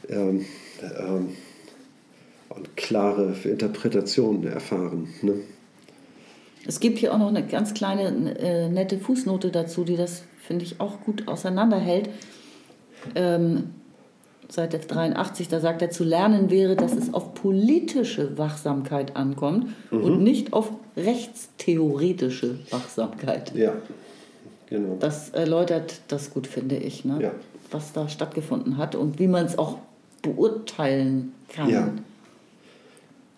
ähm, ähm, und klare Interpretation erfahren. Ne? Es gibt hier auch noch eine ganz kleine äh, nette Fußnote dazu, die das, finde ich, auch gut auseinanderhält. Ähm, Seite 83, da sagt er, zu lernen wäre, dass es auf politische Wachsamkeit ankommt mhm. und nicht auf rechtstheoretische Wachsamkeit. Ja, genau. Das erläutert das gut, finde ich, ne? ja. was da stattgefunden hat und wie man es auch beurteilen kann. Ja.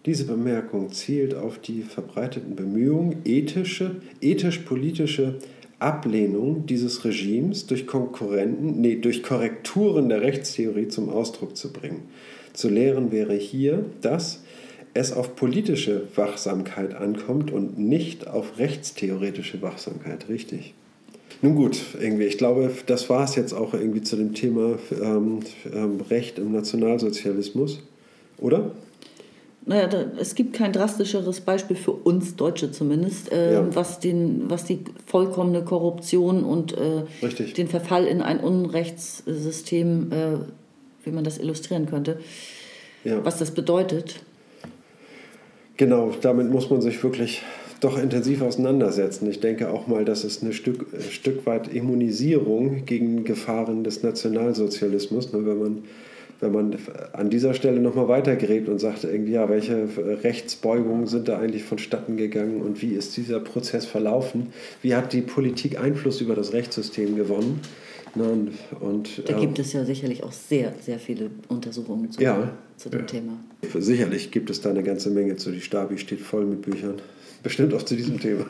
Diese Bemerkung zielt auf die verbreiteten Bemühungen, ethische, ethisch-politische Ablehnung dieses Regimes durch Konkurrenten, nee, durch Korrekturen der Rechtstheorie zum Ausdruck zu bringen. Zu lehren wäre hier, dass es auf politische Wachsamkeit ankommt und nicht auf rechtstheoretische Wachsamkeit, richtig. Nun gut, irgendwie, ich glaube, das war es jetzt auch irgendwie zu dem Thema ähm, ähm, Recht im Nationalsozialismus, oder? Naja, da, es gibt kein drastischeres Beispiel für uns Deutsche zumindest, äh, ja. was, den, was die vollkommene Korruption und äh, den Verfall in ein Unrechtssystem, äh, wie man das illustrieren könnte, ja. was das bedeutet. Genau, damit muss man sich wirklich doch intensiv auseinandersetzen. Ich denke auch mal, dass es ein Stück, Stück weit Immunisierung gegen Gefahren des Nationalsozialismus, ne, wenn man wenn man an dieser Stelle nochmal weitergräbt und sagt, irgendwie, ja, welche Rechtsbeugungen sind da eigentlich vonstatten gegangen und wie ist dieser Prozess verlaufen? Wie hat die Politik Einfluss über das Rechtssystem gewonnen? Und, und, da gibt es ja sicherlich auch sehr, sehr viele Untersuchungen zu, ja, zu dem ja. Thema. Sicherlich gibt es da eine ganze Menge zu. Die Stabi steht voll mit Büchern. Bestimmt auch zu diesem Thema.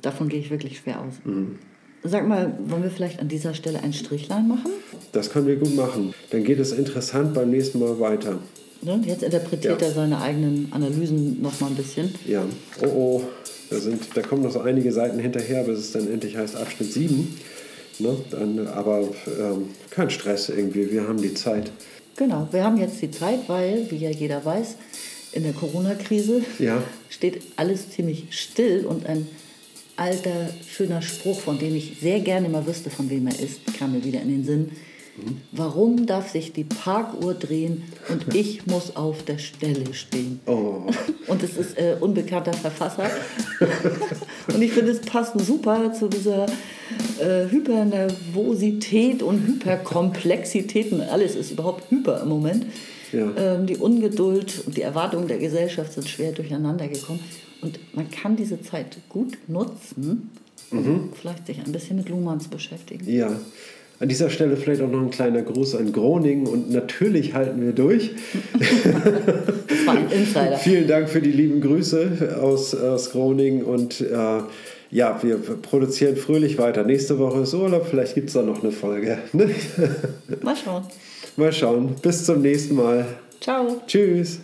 Davon gehe ich wirklich schwer aus. Mhm. Sag mal, wollen wir vielleicht an dieser Stelle ein Strichlein machen? Das können wir gut machen. Dann geht es interessant beim nächsten Mal weiter. Ne? Jetzt interpretiert ja. er seine eigenen Analysen noch mal ein bisschen. Ja. Oh oh, da, sind, da kommen noch so einige Seiten hinterher, bis es dann endlich heißt Abschnitt 7. Ne? Dann, aber ähm, kein Stress irgendwie, wir haben die Zeit. Genau, wir haben jetzt die Zeit, weil, wie ja jeder weiß, in der Corona-Krise ja. steht alles ziemlich still und ein alter, schöner Spruch, von dem ich sehr gerne mal wüsste, von wem er ist, kam mir wieder in den Sinn. Warum darf sich die Parkuhr drehen und ich muss auf der Stelle stehen? Oh. Und es ist äh, unbekannter Verfasser. und ich finde, es passt super zu dieser äh, Hypernervosität und Hyperkomplexität. Alles ist überhaupt hyper im Moment. Ja. Ähm, die Ungeduld und die Erwartungen der Gesellschaft sind schwer durcheinander gekommen. Und man kann diese Zeit gut nutzen, mhm. vielleicht sich ein bisschen mit Luhmanns beschäftigen. Ja. An dieser Stelle vielleicht auch noch ein kleiner Gruß an Groningen und natürlich halten wir durch. das war ein Insider. Vielen Dank für die lieben Grüße aus, aus Groningen und äh, ja, wir produzieren fröhlich weiter. Nächste Woche ist Urlaub, vielleicht gibt es da noch eine Folge. Mal schauen. Mal schauen. Bis zum nächsten Mal. Ciao. Tschüss.